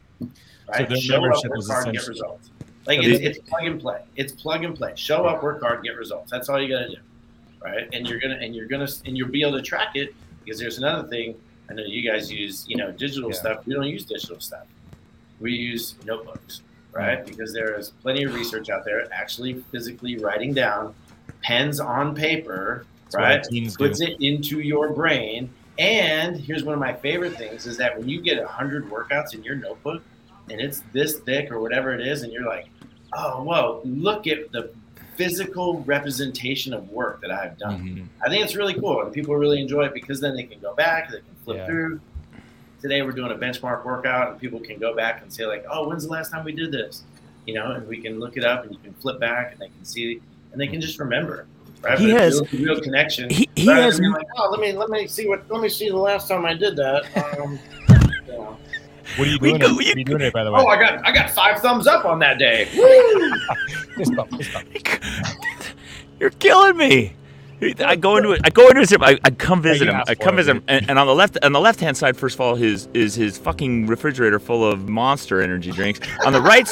Right? their show up, work hard, get results. Like it's, it's plug and play. It's plug and play. Show up, work hard, get results. That's all you got to do, right? And you're gonna and you're gonna and you'll be able to track it because there's another thing. I know you guys use you know digital Yeah. stuff. We don't use digital stuff. We use notebooks, right? Because there is plenty of research out there actually physically writing down pens on paper, That's right? teens do. Puts it into your brain. And here's one of my favorite things is that when you get 100 workouts in your notebook and it's this thick or whatever it is, and you're like, oh, whoa, look at the physical representation of work that I've done. Mhm. I think it's really cool, and people really enjoy it because then they can go back, they can flip Yeah. through. Today we're doing a benchmark workout, and people can go back and say like, "Oh, when's the last time we did this?" You know, and we can look it up, and you can flip back, and they can see, and they can just remember. Right? He But has- builds a real connection. He, he has than being like, "Oh, let me let me see what let me see the last time I did that." Um, you know. What are you We doing? go- what are you doing it by the way? Oh, I got I got five thumbs up on that day. Fist bump, fist bump. You're killing me. I go into it. I go into his. I, I come visit him. I come visit him, and, and on the left, on the left hand side, first of all, his is his fucking refrigerator full of Monster energy drinks. On the right,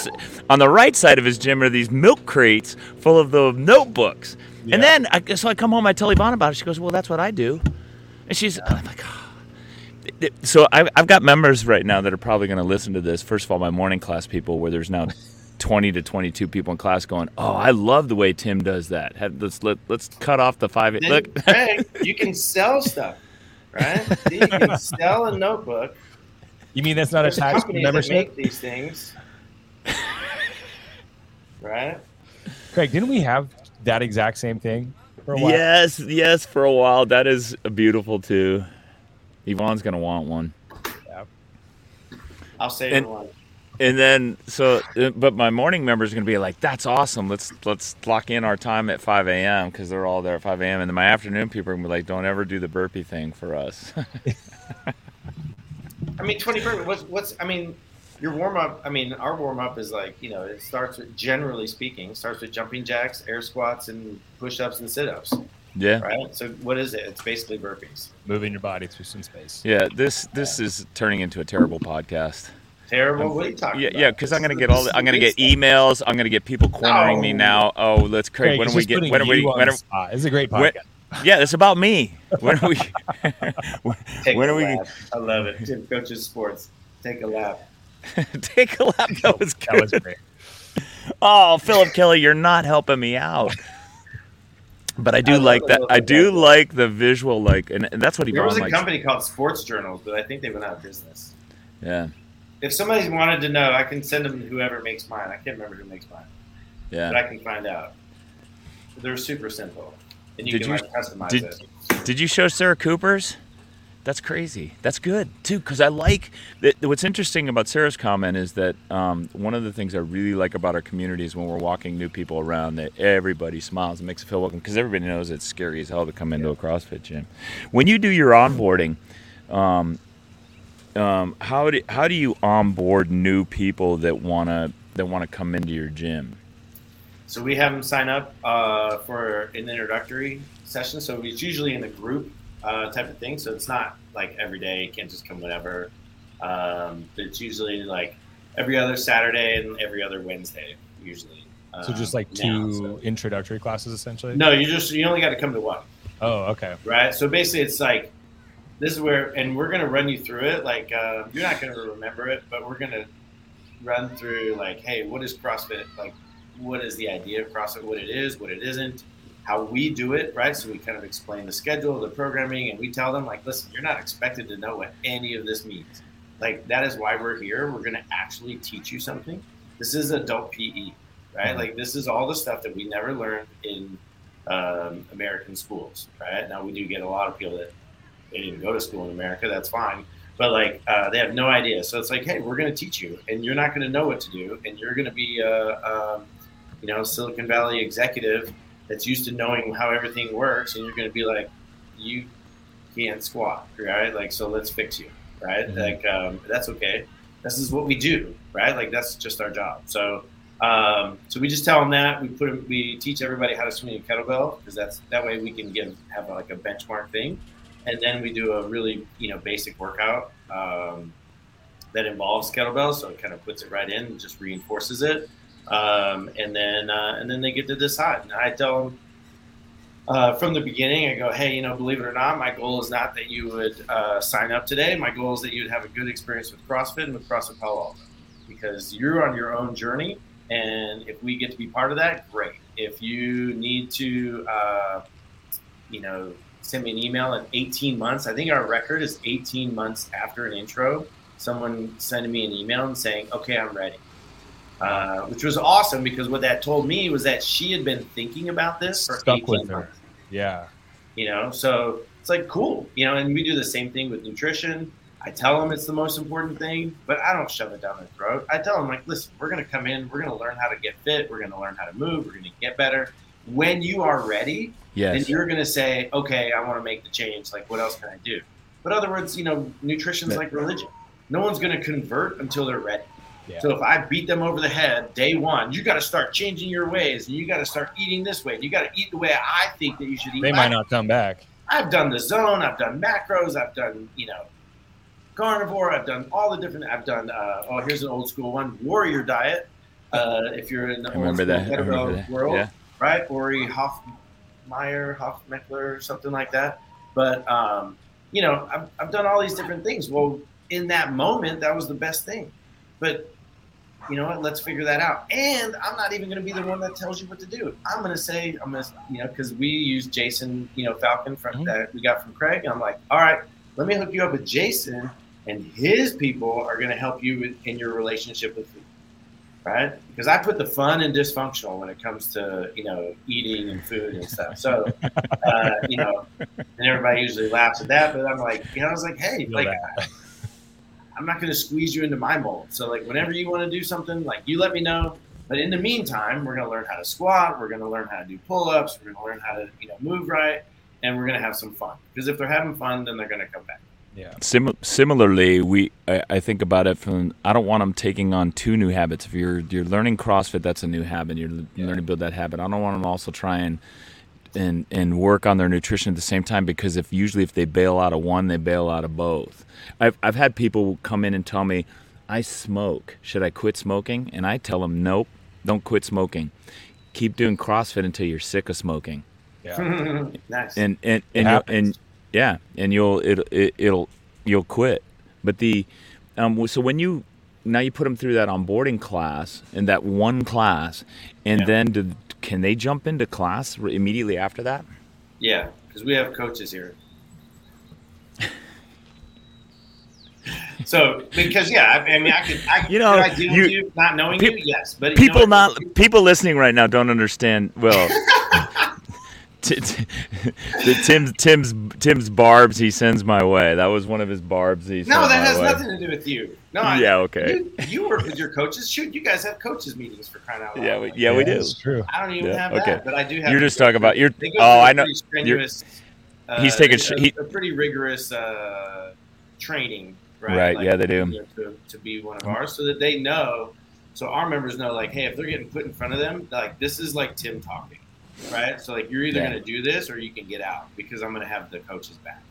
on the right side of his gym are these milk crates full of the notebooks. Yeah. And then, I, so I come home. I tell Yvonne about it. She goes, "Well, that's what I do," and she's I'm like. "Oh." So I've, I've got members right now that are probably going to listen to this. First of all, my morning class people, where there's now 20 to 22 people in class going, "Oh, I love the way Tim does that." Have, let's let, let's cut off the five. Then, Look, Greg, you can sell stuff, right? See, you can sell a notebook. You mean that's not There's attached to companies that make these things, right? Craig, didn't we have that exact same thing for a while? yes, yes, for a while. That is beautiful too. Yvonne's gonna want one. I'll save And- one. And then so, uh, but my morning members are gonna be like, "That's awesome. Let's let's lock in our time at 5 a.m. because they're all there at 5 a.m." And then my afternoon people are gonna be like, "Don't ever do the burpee thing for us." I mean, twenty burpees. What's what's? I mean, your warm up. I mean, our warm up is like you know, it starts with generally speaking, starts with jumping jacks, air squats, and push ups and sit ups, yeah, right? So what is it? It's basically burpees. Moving your body through some space. yeah. This this is turning into a terrible podcast. Terrible. What are you talking Yeah, about? yeah, because I'm gonna get all. The, I'm gonna get emails. I'm gonna get people cornering me now. Oh, let's Craig. Craig, when it's are we just get? When are we? When are, spot. It's a great when- podcast. yeah, it's about me. When are we? when, Take when a are we? lap. I love it. Tim coaches sports. Take a lap. Take a lap. That was That was great. Oh, Philip Kelly, you're not helping me out. But I do I like that. I do love like the visual, like, and, and that's what he There was a likes. company called Sports Journals, but I think they went out of business. Yeah, If somebody wanted to know, I can send them whoever makes mine. I can't remember who makes mine, but. I can find out. They're super simple, and you Did can you- like customize did- it. Did you show Sarah Cooper's? That's crazy. That's good too, because I like. That, what's interesting about Sarah's comment is that um, one of the things I really like about our community is when we're walking new people around, that everybody smiles and makes them feel welcome. Because everybody knows it's scary as hell to come into a CrossFit gym. When you do your onboarding, um, um, how do how do you onboard new people that wanna that wanna come into your gym? So we have them sign up uh, for an introductory session. So it's usually in a group uh, type of thing. So it's not like every day. You can't just come whenever. Um, it's usually like every other Saturday and every other Wednesday, usually. So just um, like now. two So- introductory classes, essentially. no, you just you only got to come to one. Oh, okay. right? So basically, it's like this is where, and we're gonna run you through it. Like uh, you're not gonna remember it, but we're gonna run through like, hey, what is CrossFit? Like, what is the idea of CrossFit? What it is, what it isn't, how we do it, right? So we kind of explain the schedule, the programming, and we tell them like, listen, you're not expected to know what any of this means. Like that is why we're here. We're gonna actually teach you something. This is adult PE, right? Like this is all the stuff that we never learned in um, American schools, right? Now we do get a lot of people that they didn't go to school in America. That's fine, but like uh, they have no idea. So it's like, hey, we're going to teach you, and you're not going to know what to do, and you're going to be a, um, you know, Silicon Valley executive that's used to knowing how everything works, and you're going to be like, you can't squat, right? Like, so let's fix you, right? Mhm. Like, um, that's okay. This is what we do, right? Like, that's just our job. So Um, so we just tell them that we put them, we teach everybody how to swing a kettlebell because that's that way we can give have like a benchmark thing, and then we do a really you know basic workout um, that involves kettlebells. So it kind of puts it right in, and just reinforces it, um, and then uh, and then they get to decide. And I tell them. Uh, from the beginning, I go, hey, you know, believe it or not, my goal is not that you would uh, sign up today. My goal is that you'd have a good experience with CrossFit and with CrossFit Palo Alto because you're on your own journey and if we get to be part of that, great. If you need to, uh, you know, send me an email in 18 months, I think our record is 18 months after an intro, someone sending me an email and saying, okay, I'm ready. Uh, which was awesome because what that told me was that she had been thinking about this for Stuck 18 with her. months. Yeah. You know, so it's like cool, you know, and we do the same thing with nutrition. I tell them it's the most important thing, but I don't shove it down their throat. I tell them like, listen, we're going to come in, we're going to learn how to get fit, we're going to learn how to move, we're going to get better. When you are ready, then you're going to say, okay, I want to make the change. Like, what else can I do? But other words, you know, nutrition's Yeah. like religion. No one's going to convert until they're ready. Yeah. So if I beat them over the head day one, you got to start changing your ways, and you got to start eating this way, and you got to eat the way I think that you should eat. They I might not come back. I've done the zone, I've done macros, I've done, you know, carnivore, I've done all the different, I've done, uh, oh, here's an old school one, warrior diet. Uh, if you're in the I remember that. I remember that. world, Yeah. right? Ori Hoffmeyer, Hofmekler, something like that. But, um, you know, I've, I've done all these different things. Well, in that moment, that was the best thing. But you know what? Let's figure that out. And I'm not even going to be the one that tells you what to do. I'm going to say, I'm going to, you know, because we use Jason, you know, Falcon from Mhm. that we got from Craig. I'm like, all right, let me hook you up with Jason, and his people are going to help you with, in your relationship with right? Because I put the fun and dysfunctional when it comes to, you know, eating and food and stuff. So, uh, you know, and everybody usually laughs at that, but I'm like, you know, I was like, hey, like. I'm not going to squeeze you into my mold. So like whenever you want to do something, like you let me know. But in the meantime, we're going to learn how to squat. We're going to learn how to do pull-ups. We're going to learn how to you know move right, and we're going to have some fun. Because if they're having fun, then they're going to come back. Yeah. Sim- similarly, we I, I think about it from I don't want them taking on two new habits. If you're you're learning CrossFit, that's a new habit. You're Yeah. learning to build that habit. I don't want them also try and and and work on their nutrition at the same time because if usually if they bail out of one, they bail out of both. I've I've had people come in and tell me, I smoke. Should I quit smoking? And I tell them, nope, don't quit smoking. Keep doing CrossFit until you're sick of smoking Yeah. nice. and and It and, you'll, and yeah, and you'll it, it it'll you'll quit. But the um so when you now you put them through that onboarding class and that one class, and Yeah. then do, can they jump into class immediately after that? yeah, because we have coaches here. So because yeah, I, I mean, I could, I, You know, could I deal you- with you not knowing peop- you, yes, but you People know not people listening right now don't understand. Well, t- t- the Tim's Tim's Tim's barbs he sends my way. That was one of his barbs he No, that my has way. nothing to do with you. No, I, Yeah, okay. You, you work with your coaches. Shoot, you guys have coaches meetings for crying out loud. Yeah, we, yeah, we do. It's true. I don't even Yeah, have okay. that, but I do have. You're just talking about you're. They Oh, I know. Strenuous, uh, He's taking a, he- a pretty rigorous uh, training, right? Right, yeah, they do. you know, To, to be one of ours, so that they know, so our members know, like, hey, if they're getting put in front of them, like this is like Tim talking, right? So like you're either Yeah. going to do this or you can get out because I'm going to have the coaches back,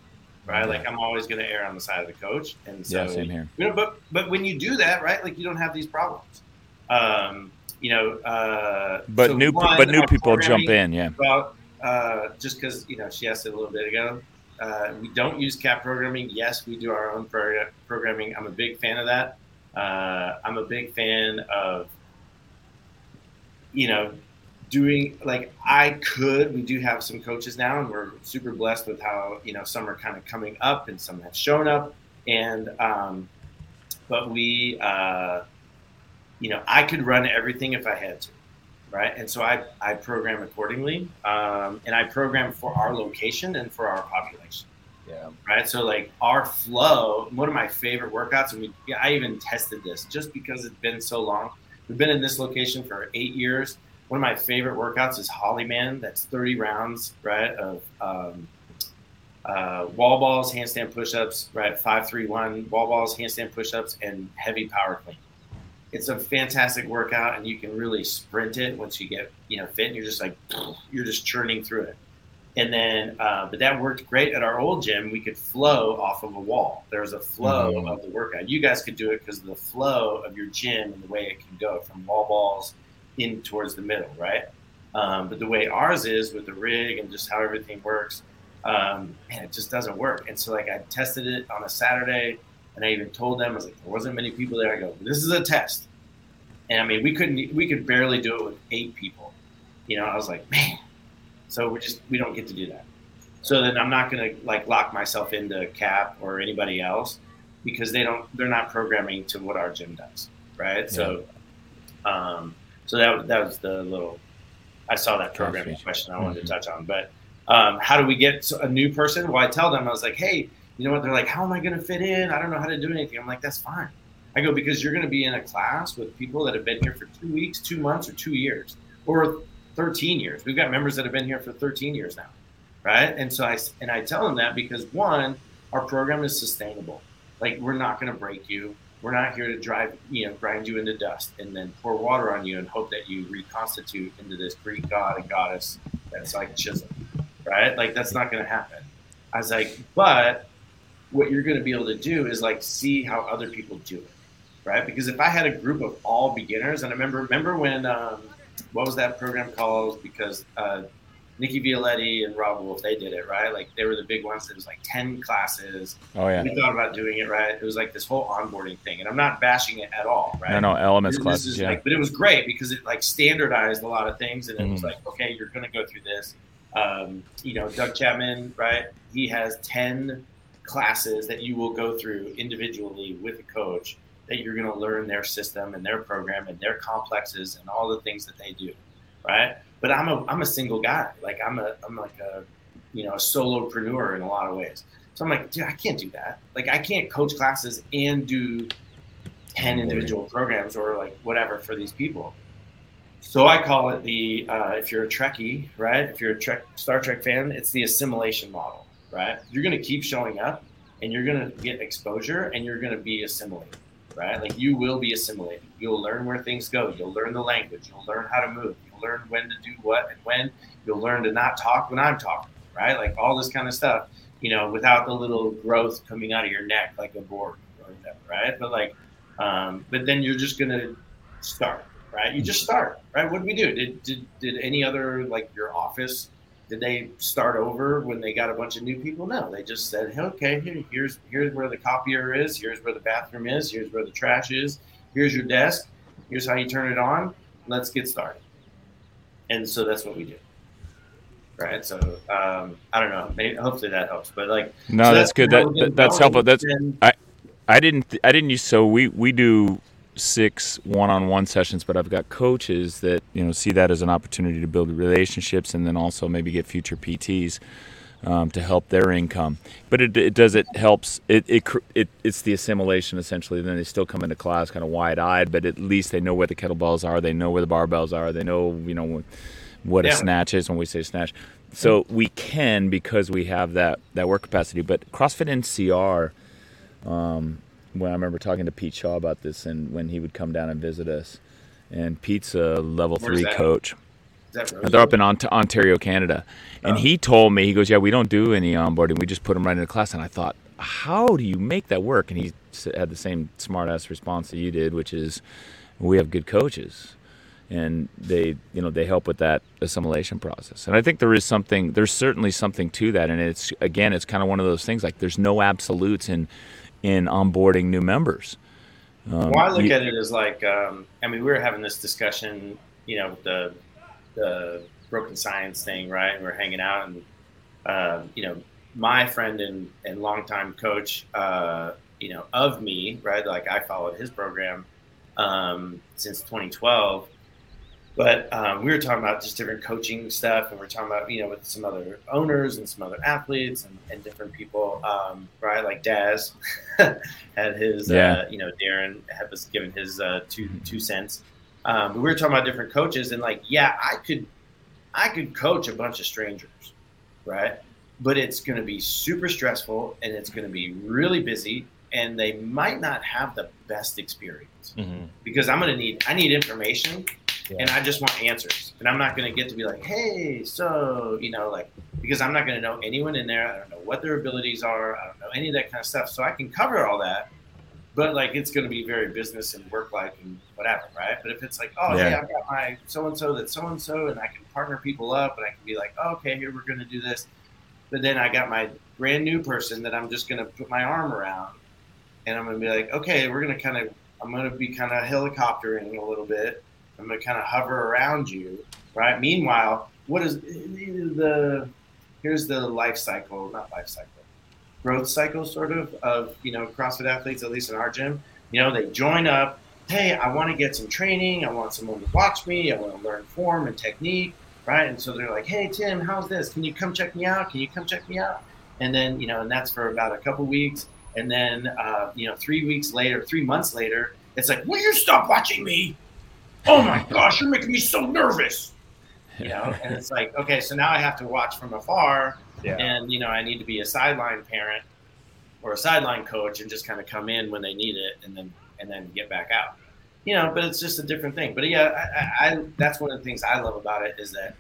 right? Like I'm always going to err on the side of the coach, and so Yeah, same here. you know, but but when you do that, right? Like you don't have these problems. Um, you know, uh, But so new one, but new people jump in. Yeah. Well, uh, just because you know she asked it a little bit ago, uh, we don't use CAP programming. Yes, we do our own pro- programming. I'm a big fan of that. Uh, I'm a big fan of you know doing like I could. We do have some coaches now, and we're super blessed with how you know some are kind of coming up and some have shown up, and um, but we uh, you know I could run everything if I had to right? And so I, I program accordingly, um, and I program for our location and for our population, Yeah. right? So like our flow, one of my favorite workouts, and we I even tested this just because it's been so long. We've been in this location for eight years. One of my favorite workouts is Hollyman. That's 30 rounds, right? Of um, uh, wall balls, handstand push-ups, right? Five, three, one, wall balls, handstand push-ups, and heavy power clean it's a fantastic workout, and you can really sprint it once you get you know fit. And you're just like you're just churning through it. And then, uh, but that worked great at our old gym. We could flow off of a wall. There was a flow mm-hmm. of the workout. You guys could do it because of the flow of your gym and the way it can go from wall balls in towards the middle, right? Um, but the way ours is with the rig and just how everything works, um, man, it just doesn't work. And so, like, I tested it on a Saturday, and I even told them, I was like, there wasn't many people there. I go, this is a test. And I mean, we couldn't, we could barely do it with eight people. You know, I was like, man, so we just we don't get to do that. So then I'm not going to like lock myself into CAP or anybody else because they don't they're not programming to what our gym does, right? Yeah. So um so that that was the little I saw that programming question I wanted mm-hmm. to touch on, but um, how do we get a new person? Well, I tell them I was like, hey, you know what? They're like, how am I going to fit in? I don't know how to do anything. I'm like, that's fine. I go because you're going to be in a class with people that have been here for two weeks, two months, or two years, or 13 years. We've got members that have been here for 13 years now, right? And so I and I tell them that because one, our program is sustainable. Like we're not going to break you. We're not here to drive, you know, grind you into dust and then pour water on you and hope that you reconstitute into this Greek god and goddess that's like chisel, right? Like that's not going to happen. I was like, but what you're going to be able to do is like see how other people do it, right? Because if I had a group of all beginners, and I remember remember when um, what was that program called? Because uh, Nicki Violetti and Robb Wolf, they did it, right? Like they were the big ones. It was like 10 classes. Oh, yeah. We thought about doing it, right? It was like this whole onboarding thing. And I'm not bashing it at all, right? No, no, elements this, classes, this yeah. Like, but it was great because it like standardized a lot of things. And it mm was like, okay, you're going to go through this. Um, you know, Doug Chapman, right? He has 10 classes that you will go through individually with a coach that you're going to learn their system and their program and their complexes and all the things that they do, right? But I'm a I'm a single guy. Like I'm a I'm like a you know a solopreneur in a lot of ways. So I'm like, dude, I can't do that. Like I can't coach classes and do ten individual programs or like whatever for these people. So I call it the uh, if you're a Trekkie, right? If you're a Trek Star Trek fan, it's the assimilation model, right? You're going to keep showing up, and you're going to get exposure, and you're going to be assimilated right? Like you will be assimilated. You'll learn where things go. You'll learn the language. You'll learn how to move. You'll learn when to do what and when. You'll learn to not talk when I'm talking, right? Like all this kind of stuff, you know, without the little growth coming out of your neck like a Borg or whatever, right? But like, um, but then you're just gonna start, right? You just start, right? What did we do? Did did did any other like your office? did they start over when they got a bunch of new people? No, they just said, hey, okay, here, here's here's where the copier is, here's where the bathroom is, here's where the trash is, here's your desk, here's how you turn it on. Let's get started. And so that's what we do. Right. So um, I don't know. Maybe, hopefully that helps. But like, no, so that's, that's, good. That, that that's helpful. That's I I didn't I didn't use so we we do six one-on-one sessions but i've got coaches that you know see that as an opportunity to build relationships and then also maybe get future pts um, to help their income but it, it does it helps it, it, it it's the assimilation essentially then they still come into class kind of wide-eyed but at least they know where the kettlebells are they know where the barbells are they know you know what yeah. a snatch is when we say snatch so we can because we have that that work capacity but crossfit ncr um, when I remember talking to Pete Shaw about this, and when he would come down and visit us, and Pete's a level Where's three that? coach. They're up in Ontario, Canada, and oh. he told me he goes, "Yeah, we don't do any onboarding. We just put them right into class." And I thought, "How do you make that work?" And he had the same smartass response that you did, which is, "We have good coaches." and they you know they help with that assimilation process and i think there is something there's certainly something to that and it's again it's kind of one of those things like there's no absolutes in in onboarding new members. Um, well, I look you, at it as like, um, I mean, we were having this discussion, you know, the the broken science thing, right? And we are hanging out, and uh, you know, my friend and and longtime coach, uh, you know, of me, right? Like I followed his program um, since 2012 but um, we were talking about just different coaching stuff, and we are talking about you know with some other owners and some other athletes and, and different people, um, right? Like Daz had his, yeah. uh, you know, Darren had was given his uh, two mm-hmm. two cents. Um, we were talking about different coaches, and like, yeah, I could, I could coach a bunch of strangers, right? But it's going to be super stressful, and it's going to be really busy, and they might not have the best experience Mhm. because I'm gonna need I need information Yeah. and I just want answers. And I'm not gonna get to be like, hey, so you know, like because I'm not gonna know anyone in there. I don't know what their abilities are. I don't know any of that kind of stuff. So I can cover all that, but like it's gonna be very business and work like and whatever, right? But if it's like, oh hey, Yeah. I've got my so and so that's so and so, and I can partner people up, and I can be like, oh, okay, here we're gonna do this. But then I got my brand new person that I'm just gonna put my arm around, and I'm gonna be like, okay, we're gonna kind of, I'm gonna be kind of helicoptering a little bit. I'm gonna kind of hover around you, right? Meanwhile, what is the here's the life cycle, not life cycle, growth cycle, sort of of you know CrossFit athletes, at least in our gym. You know, they join up. Hey, I want to get some training. I want someone to watch me. I want to learn form and technique, right? And so they're like, "Hey, Tim, how's this? Can you come check me out? Can you come check me out?" And then you know, and that's for about a couple weeks. And then uh, you know, three weeks later, three months later, it's like, "Will you stop watching me? Oh my gosh, you're making me so nervous." You know, and it's like, okay, so now I have to watch from afar Yeah. and you know I need to be a sideline parent or a sideline coach and just kind of come in when they need it and then and then get back out. You know, but it's just a different thing. But yeah, I, I, that's one of the things I love about it is that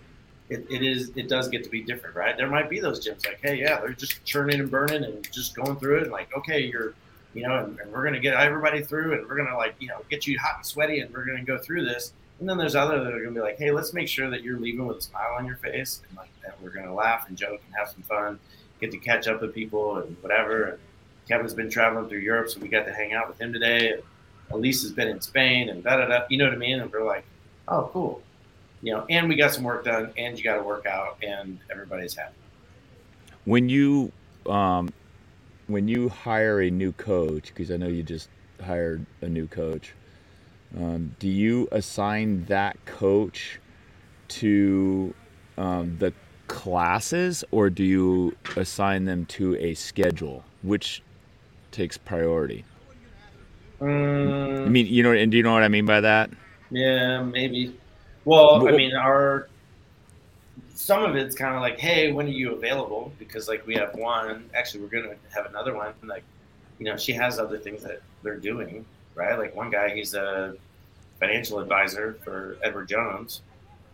it, it is it does get to be different, right? There might be those gyms like, hey, yeah, they're just churning and burning and just going through it. And like, okay, you're you know, and, and we're gonna get everybody through and we're gonna like you know get you hot and sweaty and we're gonna go through this. And then there's other that are gonna be like, hey, let's make sure that you're leaving with a smile on your face and like that we're gonna laugh and joke and have some fun, get to catch up with people and whatever. And Kevin's been traveling through Europe, so we got to hang out with him today. Elise has been in Spain and da da da. You know what I mean? And we're like, oh, cool. You know, and we got some work done, and you got to work out, and everybody's happy. when you um, when you hire a new coach because i know you just hired a new coach um, do you assign that coach to um, the classes or do you assign them to a schedule which takes priority i Mm, mean you know and do you know what i mean by that Yeah, maybe. Well, I mean, our some of it's kind of like, hey, when are you available? Because like we have one. Actually, we're gonna have another one. Like, you know, she has other things that they're doing, right? Like one guy, he's a financial advisor for Edward Jones,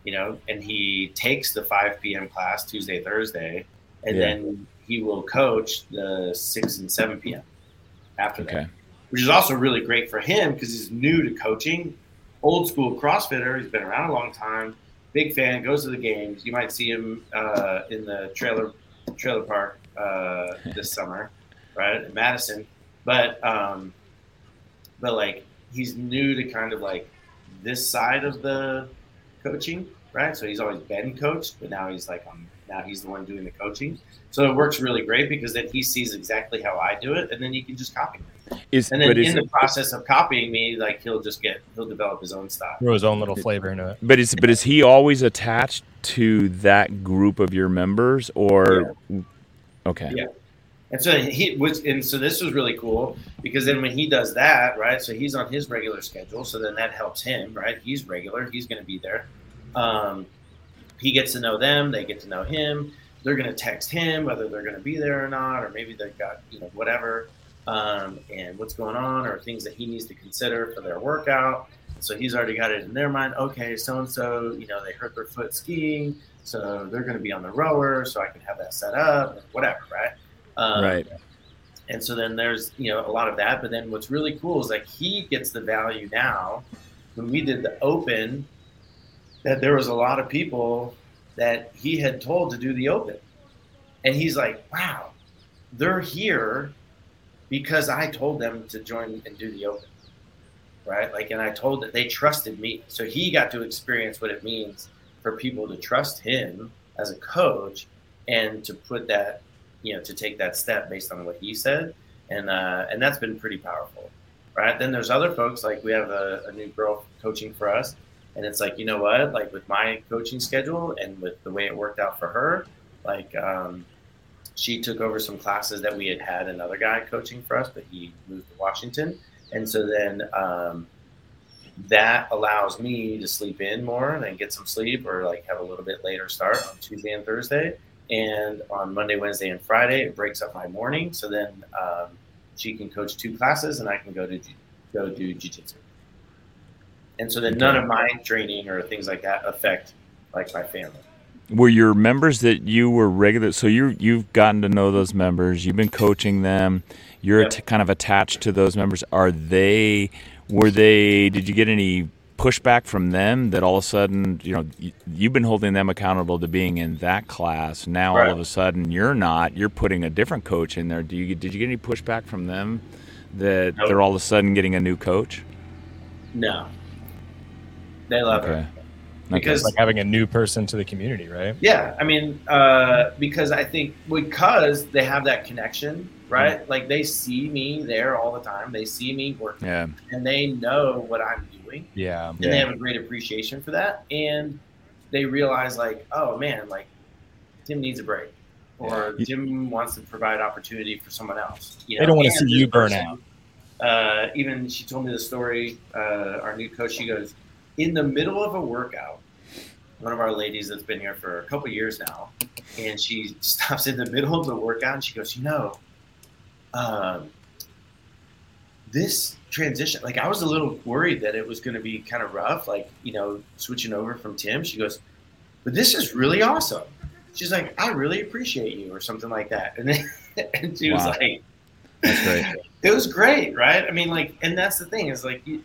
you know, and he takes the 5 p.m. class Tuesday, Thursday, and Yeah. then he will coach the 6 and 7 p.m. after that which is also really great for him because he's new to coaching, old school CrossFitter. He's been around a long time, big fan, goes to the games. You might see him uh, in the trailer trailer park uh, this summer, right in Madison. But um, but like he's new to kind of like this side of the coaching, right? So he's always been coached, but now he's like um, now he's the one doing the coaching. So it works really great because then he sees exactly how I do it, and then he can just copy me. is And then but is in the process of copying me, like he'll just get he'll develop his own style. Throw his own little flavor into it. But is but is he always attached to that group of your members or okay Yeah. And so he was, and so this was really cool because then when he does that, right? So he's on his regular schedule, so then that helps him, right? He's regular, he's going to be there. Um, he gets to know them, they get to know him. They're going to text him whether they're going to be there or not, or maybe they've got you know whatever, um, and what's going on, or things that he needs to consider for their workout. So he's already got it in their mind. Okay, so and so, you know, they hurt their foot skiing, so they're going to be on the rower, so I can have that set up, whatever, right? Um, right. and so then there's you know a lot of that but then what's really cool is like he gets the value now when we did the open that there was a lot of people that he had told to do the open. And he's like wow they're here because i told them to join and do the open. Right? Like and i told that they trusted me. So he got to experience what it means for people to trust him as a coach and to put that you know to take that step based on what he said. And uh, and that's been pretty powerful right? Then there's other folks like we have a, a new girl coaching for us. And it's like you know what? Like with my coaching schedule and with the way it worked out for her like um, she took over some classes that we had had another guy coaching for us but he moved to washington. And so then um, that allows me to sleep in more and get some sleep or like have a little bit later start on tuesday and thursday and on Monday, Wednesday, and Friday, it breaks up my morning. So then, um, she can coach two classes, and I can go to go do jujitsu. And so then none of my training or things like that affect like my family. Were your members that you were regular? So you you've gotten to know those members. You've been coaching them. You're Yep. at- kind of attached to those members. Are they? Were they? Did you get any pushback from them that all of a sudden you know you've been holding them accountable to being in that class? Now all of a sudden you're not. You're putting a different coach in there. Do you? Did you get any pushback from them that Nope. they're all of a sudden getting a new coach? No, they love Okay. her because It's like having a new person to the community, right? Yeah, I mean, uh, because I think because they have that connection, right? Like they see me there all the time. They see me working, Yeah. and they know what I'm doing, Yeah. and they have a great appreciation for that. And they realize, like, oh man, like Tim needs a break, or Yeah. Tim wants to provide opportunity for someone else. You They don't wanna see you burn person, out. Uh, even she told me the story. Uh, our new coach, she goes, in the middle of a workout, one of our ladies that's been here for a couple years now, and she stops in the middle of the workout and she goes, you know, um, this transition, like I was a little worried that it was going to be kind of rough, like you know, switching over from Tim. She goes, but this is really awesome. She's like, I really appreciate you, or something like that, and then, and she was like, That's great. it was great, right? I mean, like, and that's the thing is like, you-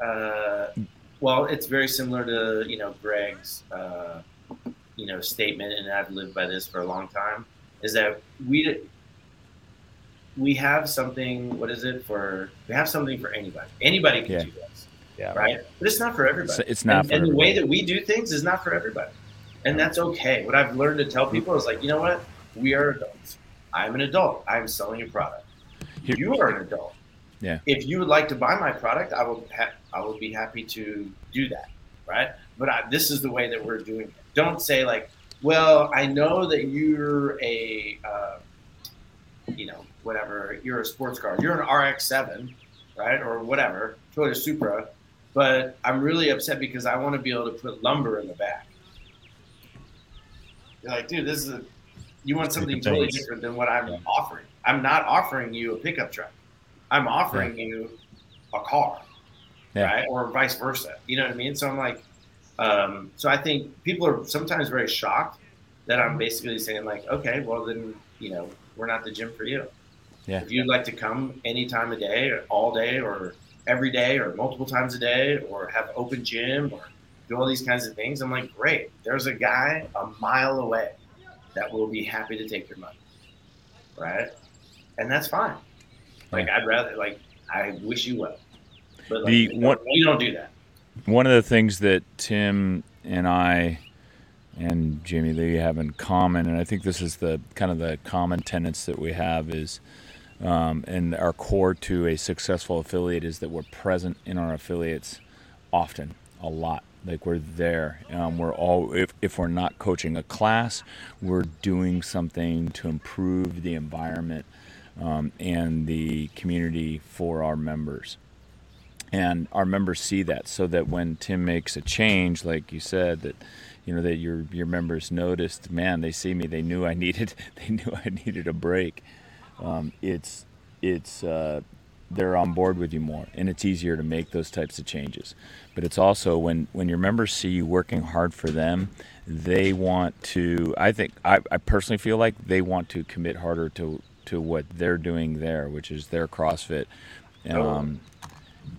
uh, well, it's very similar to you know Greg's uh, you know statement, and I've lived by this for a long time. Is that we we have something? What is it for? We have something for anybody. Anybody can Yeah. do this, Yeah. right? But it's not for everybody. It's, it's not and, for and the way that we do things is not for everybody, and that's okay. What I've learned to tell people is like, you know what? We are adults. I'm an adult. I'm selling a product. Here- You are an adult. Yeah. If you would like to buy my product, I will. Ha- I will be happy to do that. Right. But I, this is the way that we're doing it. Don't say like, well, I know that you're a, uh, you know, whatever. You're a sports car. You're an RX-7, right, or whatever, Toyota Supra. But I'm really upset because I want to be able to put lumber in the back. You're like, dude, this is a, you want something totally different than what I'm Yeah. offering. I'm not offering you a pickup truck. I'm offering you a car, Yeah. right, or vice versa. You know what I mean? So I'm like, um, so I think people are sometimes very shocked that I'm basically saying like, okay, well then, you know, we're not the gym for you. Yeah. If you'd like to come any time of day, or all day, or every day, or multiple times a day, or have open gym, or do all these kinds of things, I'm like, great. There's a guy a mile away that will be happy to take your money, right? And that's fine. Like I'd rather like I wish you well, but like, The one- don't, don't do that. one of the things that Tim and I and Jamie Lee have in common, and I think this is the kind of the common tenets that we have is, um, and our core to a successful affiliate is that we're present in our affiliates often, a lot. Like we're there. Um, we're all if, if we're not coaching a class, we're doing something to improve the environment um, and the community for our members and our members see that so that when Tim makes a change, like you said, that you know that your your members noticed, man, they see me, they knew I needed, they knew I needed a break. Um, it's it's uh, they're on board with you more, and it's easier to make those types of changes. But it's also when when your members see you working hard for them, they want to. I think I, I personally feel like they want to commit harder to to what they're doing there, which is their CrossFit. Um,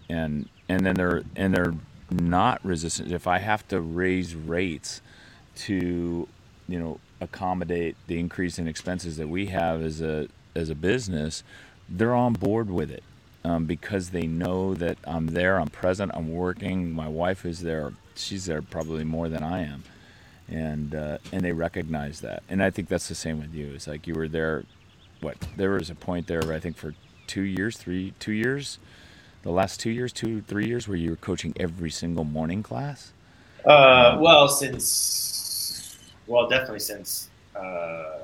and and then they're and they're not resistant. If i have to raise rates to you know accommodate the increase in expenses that we have as a as a business they're on board with it um, because they know that i'm there i'm present i'm working my wife is there she's there probably more than i am. And uh, and they recognize that. And i think that's the same with you. It's like you were there what there was a point there i think for two years three two years the last two years, two, three years, where you were coaching every single morning class? Uh, well, since well, definitely since uh,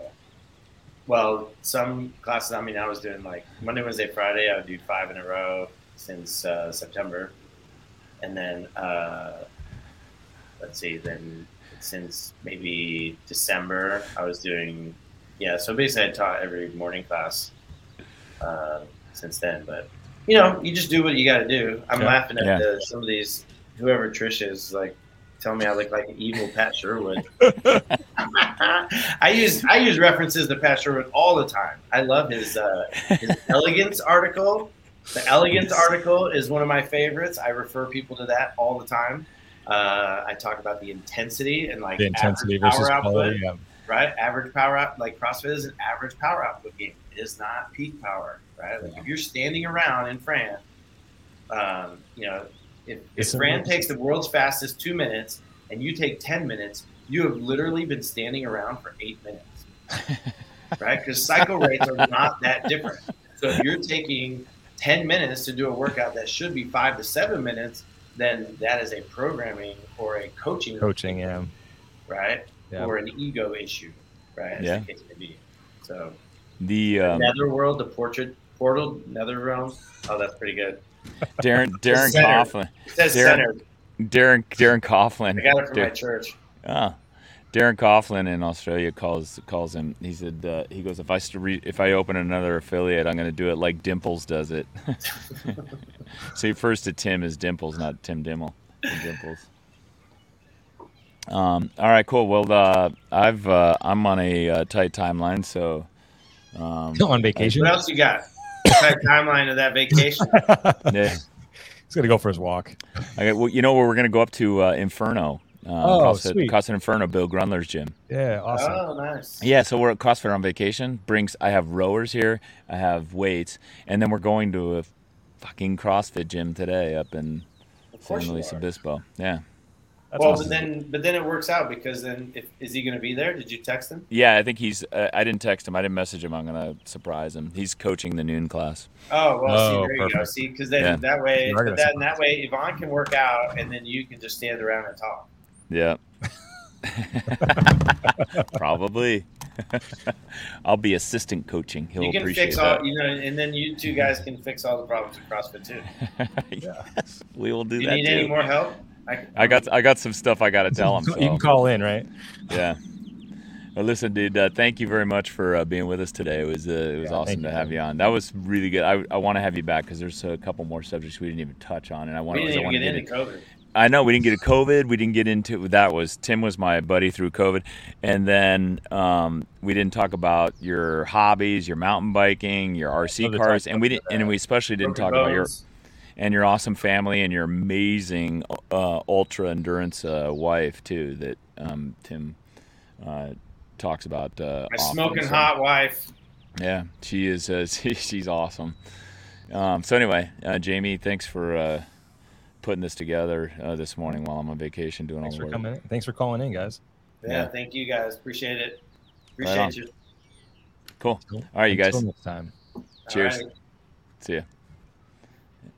well, some classes. I mean, I was doing like Monday, Wednesday, Friday. I would do five in a row since uh, September, and then uh, let's see, then since maybe December, I was doing yeah. So basically, I taught every morning class uh, since then. But you know, you just do what you got to do. I'm Yeah. laughing at Yeah. the, some of these whoever Trish is like telling me I look like an evil Pat Sherwood. I use I use references to Pat Sherwood all the time. I love his uh, his elegance article. The elegance article is one of my favorites. I refer people to that all the time. Uh, I talk about the intensity and like The intensity versus power quality. output, Yeah. Right? Average power out like CrossFit is an average power output game. It is not peak power, right? Like if you're standing around in Fran, um, you know, if, if Fran takes the world's fastest two minutes and you take ten minutes, you have literally been standing around for eight minutes, right? Because cycle rates are not that different. So if you're taking ten minutes to do a workout that should be five to seven minutes, then that is a programming or a coaching Coaching, yeah. right? Yeah. Or an ego issue, right? As Yeah. the case may be. So The um, Netherworld, the portrait portal, Nether realm. Oh, that's pretty good. Darren Darren. Coughlin, says Darren- centered. Darren Darren Coughlin. I got it from my church. Ah, Darren Coughlin in Australia calls calls him. He said uh, he goes if I re- if I open another affiliate, I'm going to do it like Dimples does it. so he refers to Tim as Dimples, not Tim Dymmel. Dimples. Um, all right, cool. Well, uh, I've uh, I'm on a uh, tight timeline, so um, On vacation. What else you got? Tight timeline of that vacation. yeah. He's gonna go for his walk. I got, well, you know where we're going to go up to uh, Inferno. Um, Oh, CrossFit, sweet. CrossFit Inferno, Bill Grundler's gym. Yeah, awesome. Oh, nice. Yeah, so we're at CrossFit on vacation. Brings I have rowers here, I have weights, and then we're going to a fucking CrossFit gym today up in San Luis. Obispo. Yeah, That's well, awesome. but then, but then it works out because then, if, is he going to be there? Did you text him? yeah. I think he's. Uh, I didn't text him. I didn't message him. I'm gonna surprise him. He's coaching the noon class. Oh, well, see, Oh, there you go. See, because then Yeah. that way, You are gonna but that, that way, Yvonne can work out, and then you can just stand around and talk. Yeah. Probably. I'll be assistant coaching. He'll you can appreciate fix that. all, you know, and then you two guys can fix all the problems with CrossFit too. yes, we will do that. Do you need too. any more help? I, I got I got some stuff I got to tell him. you can call in, right? yeah. Well, listen, dude. Uh, thank you very much for uh, being with us today. It was uh, it was Yeah, awesome to you, have you on. That was really good. I, I want to have you back because there's a couple more subjects we didn't even touch on, and I want to. didn't I even want to get get into it. COVID. I know we didn't get a COVID. We didn't get into that. Was Tim was my buddy through COVID, and then um, we didn't talk about your hobbies, your mountain biking, your RC cars, and we didn't, and we especially didn't Broken talk about your bones. And your awesome family and your amazing uh, ultra endurance uh, wife too that um, Tim uh, talks about. Uh, My often. smoking So, hot wife. Yeah, she is. Uh, she, she's awesome. Um, so anyway, uh, Jamie, thanks for uh, putting this together uh, this morning while I'm on vacation doing Thanks all for the work. coming. in. Thanks for calling in, guys. Yeah, Yeah. thank you guys. Appreciate it. Right. Appreciate you. Cool. All right, you guys. Until next time. Cheers. All right. See ya.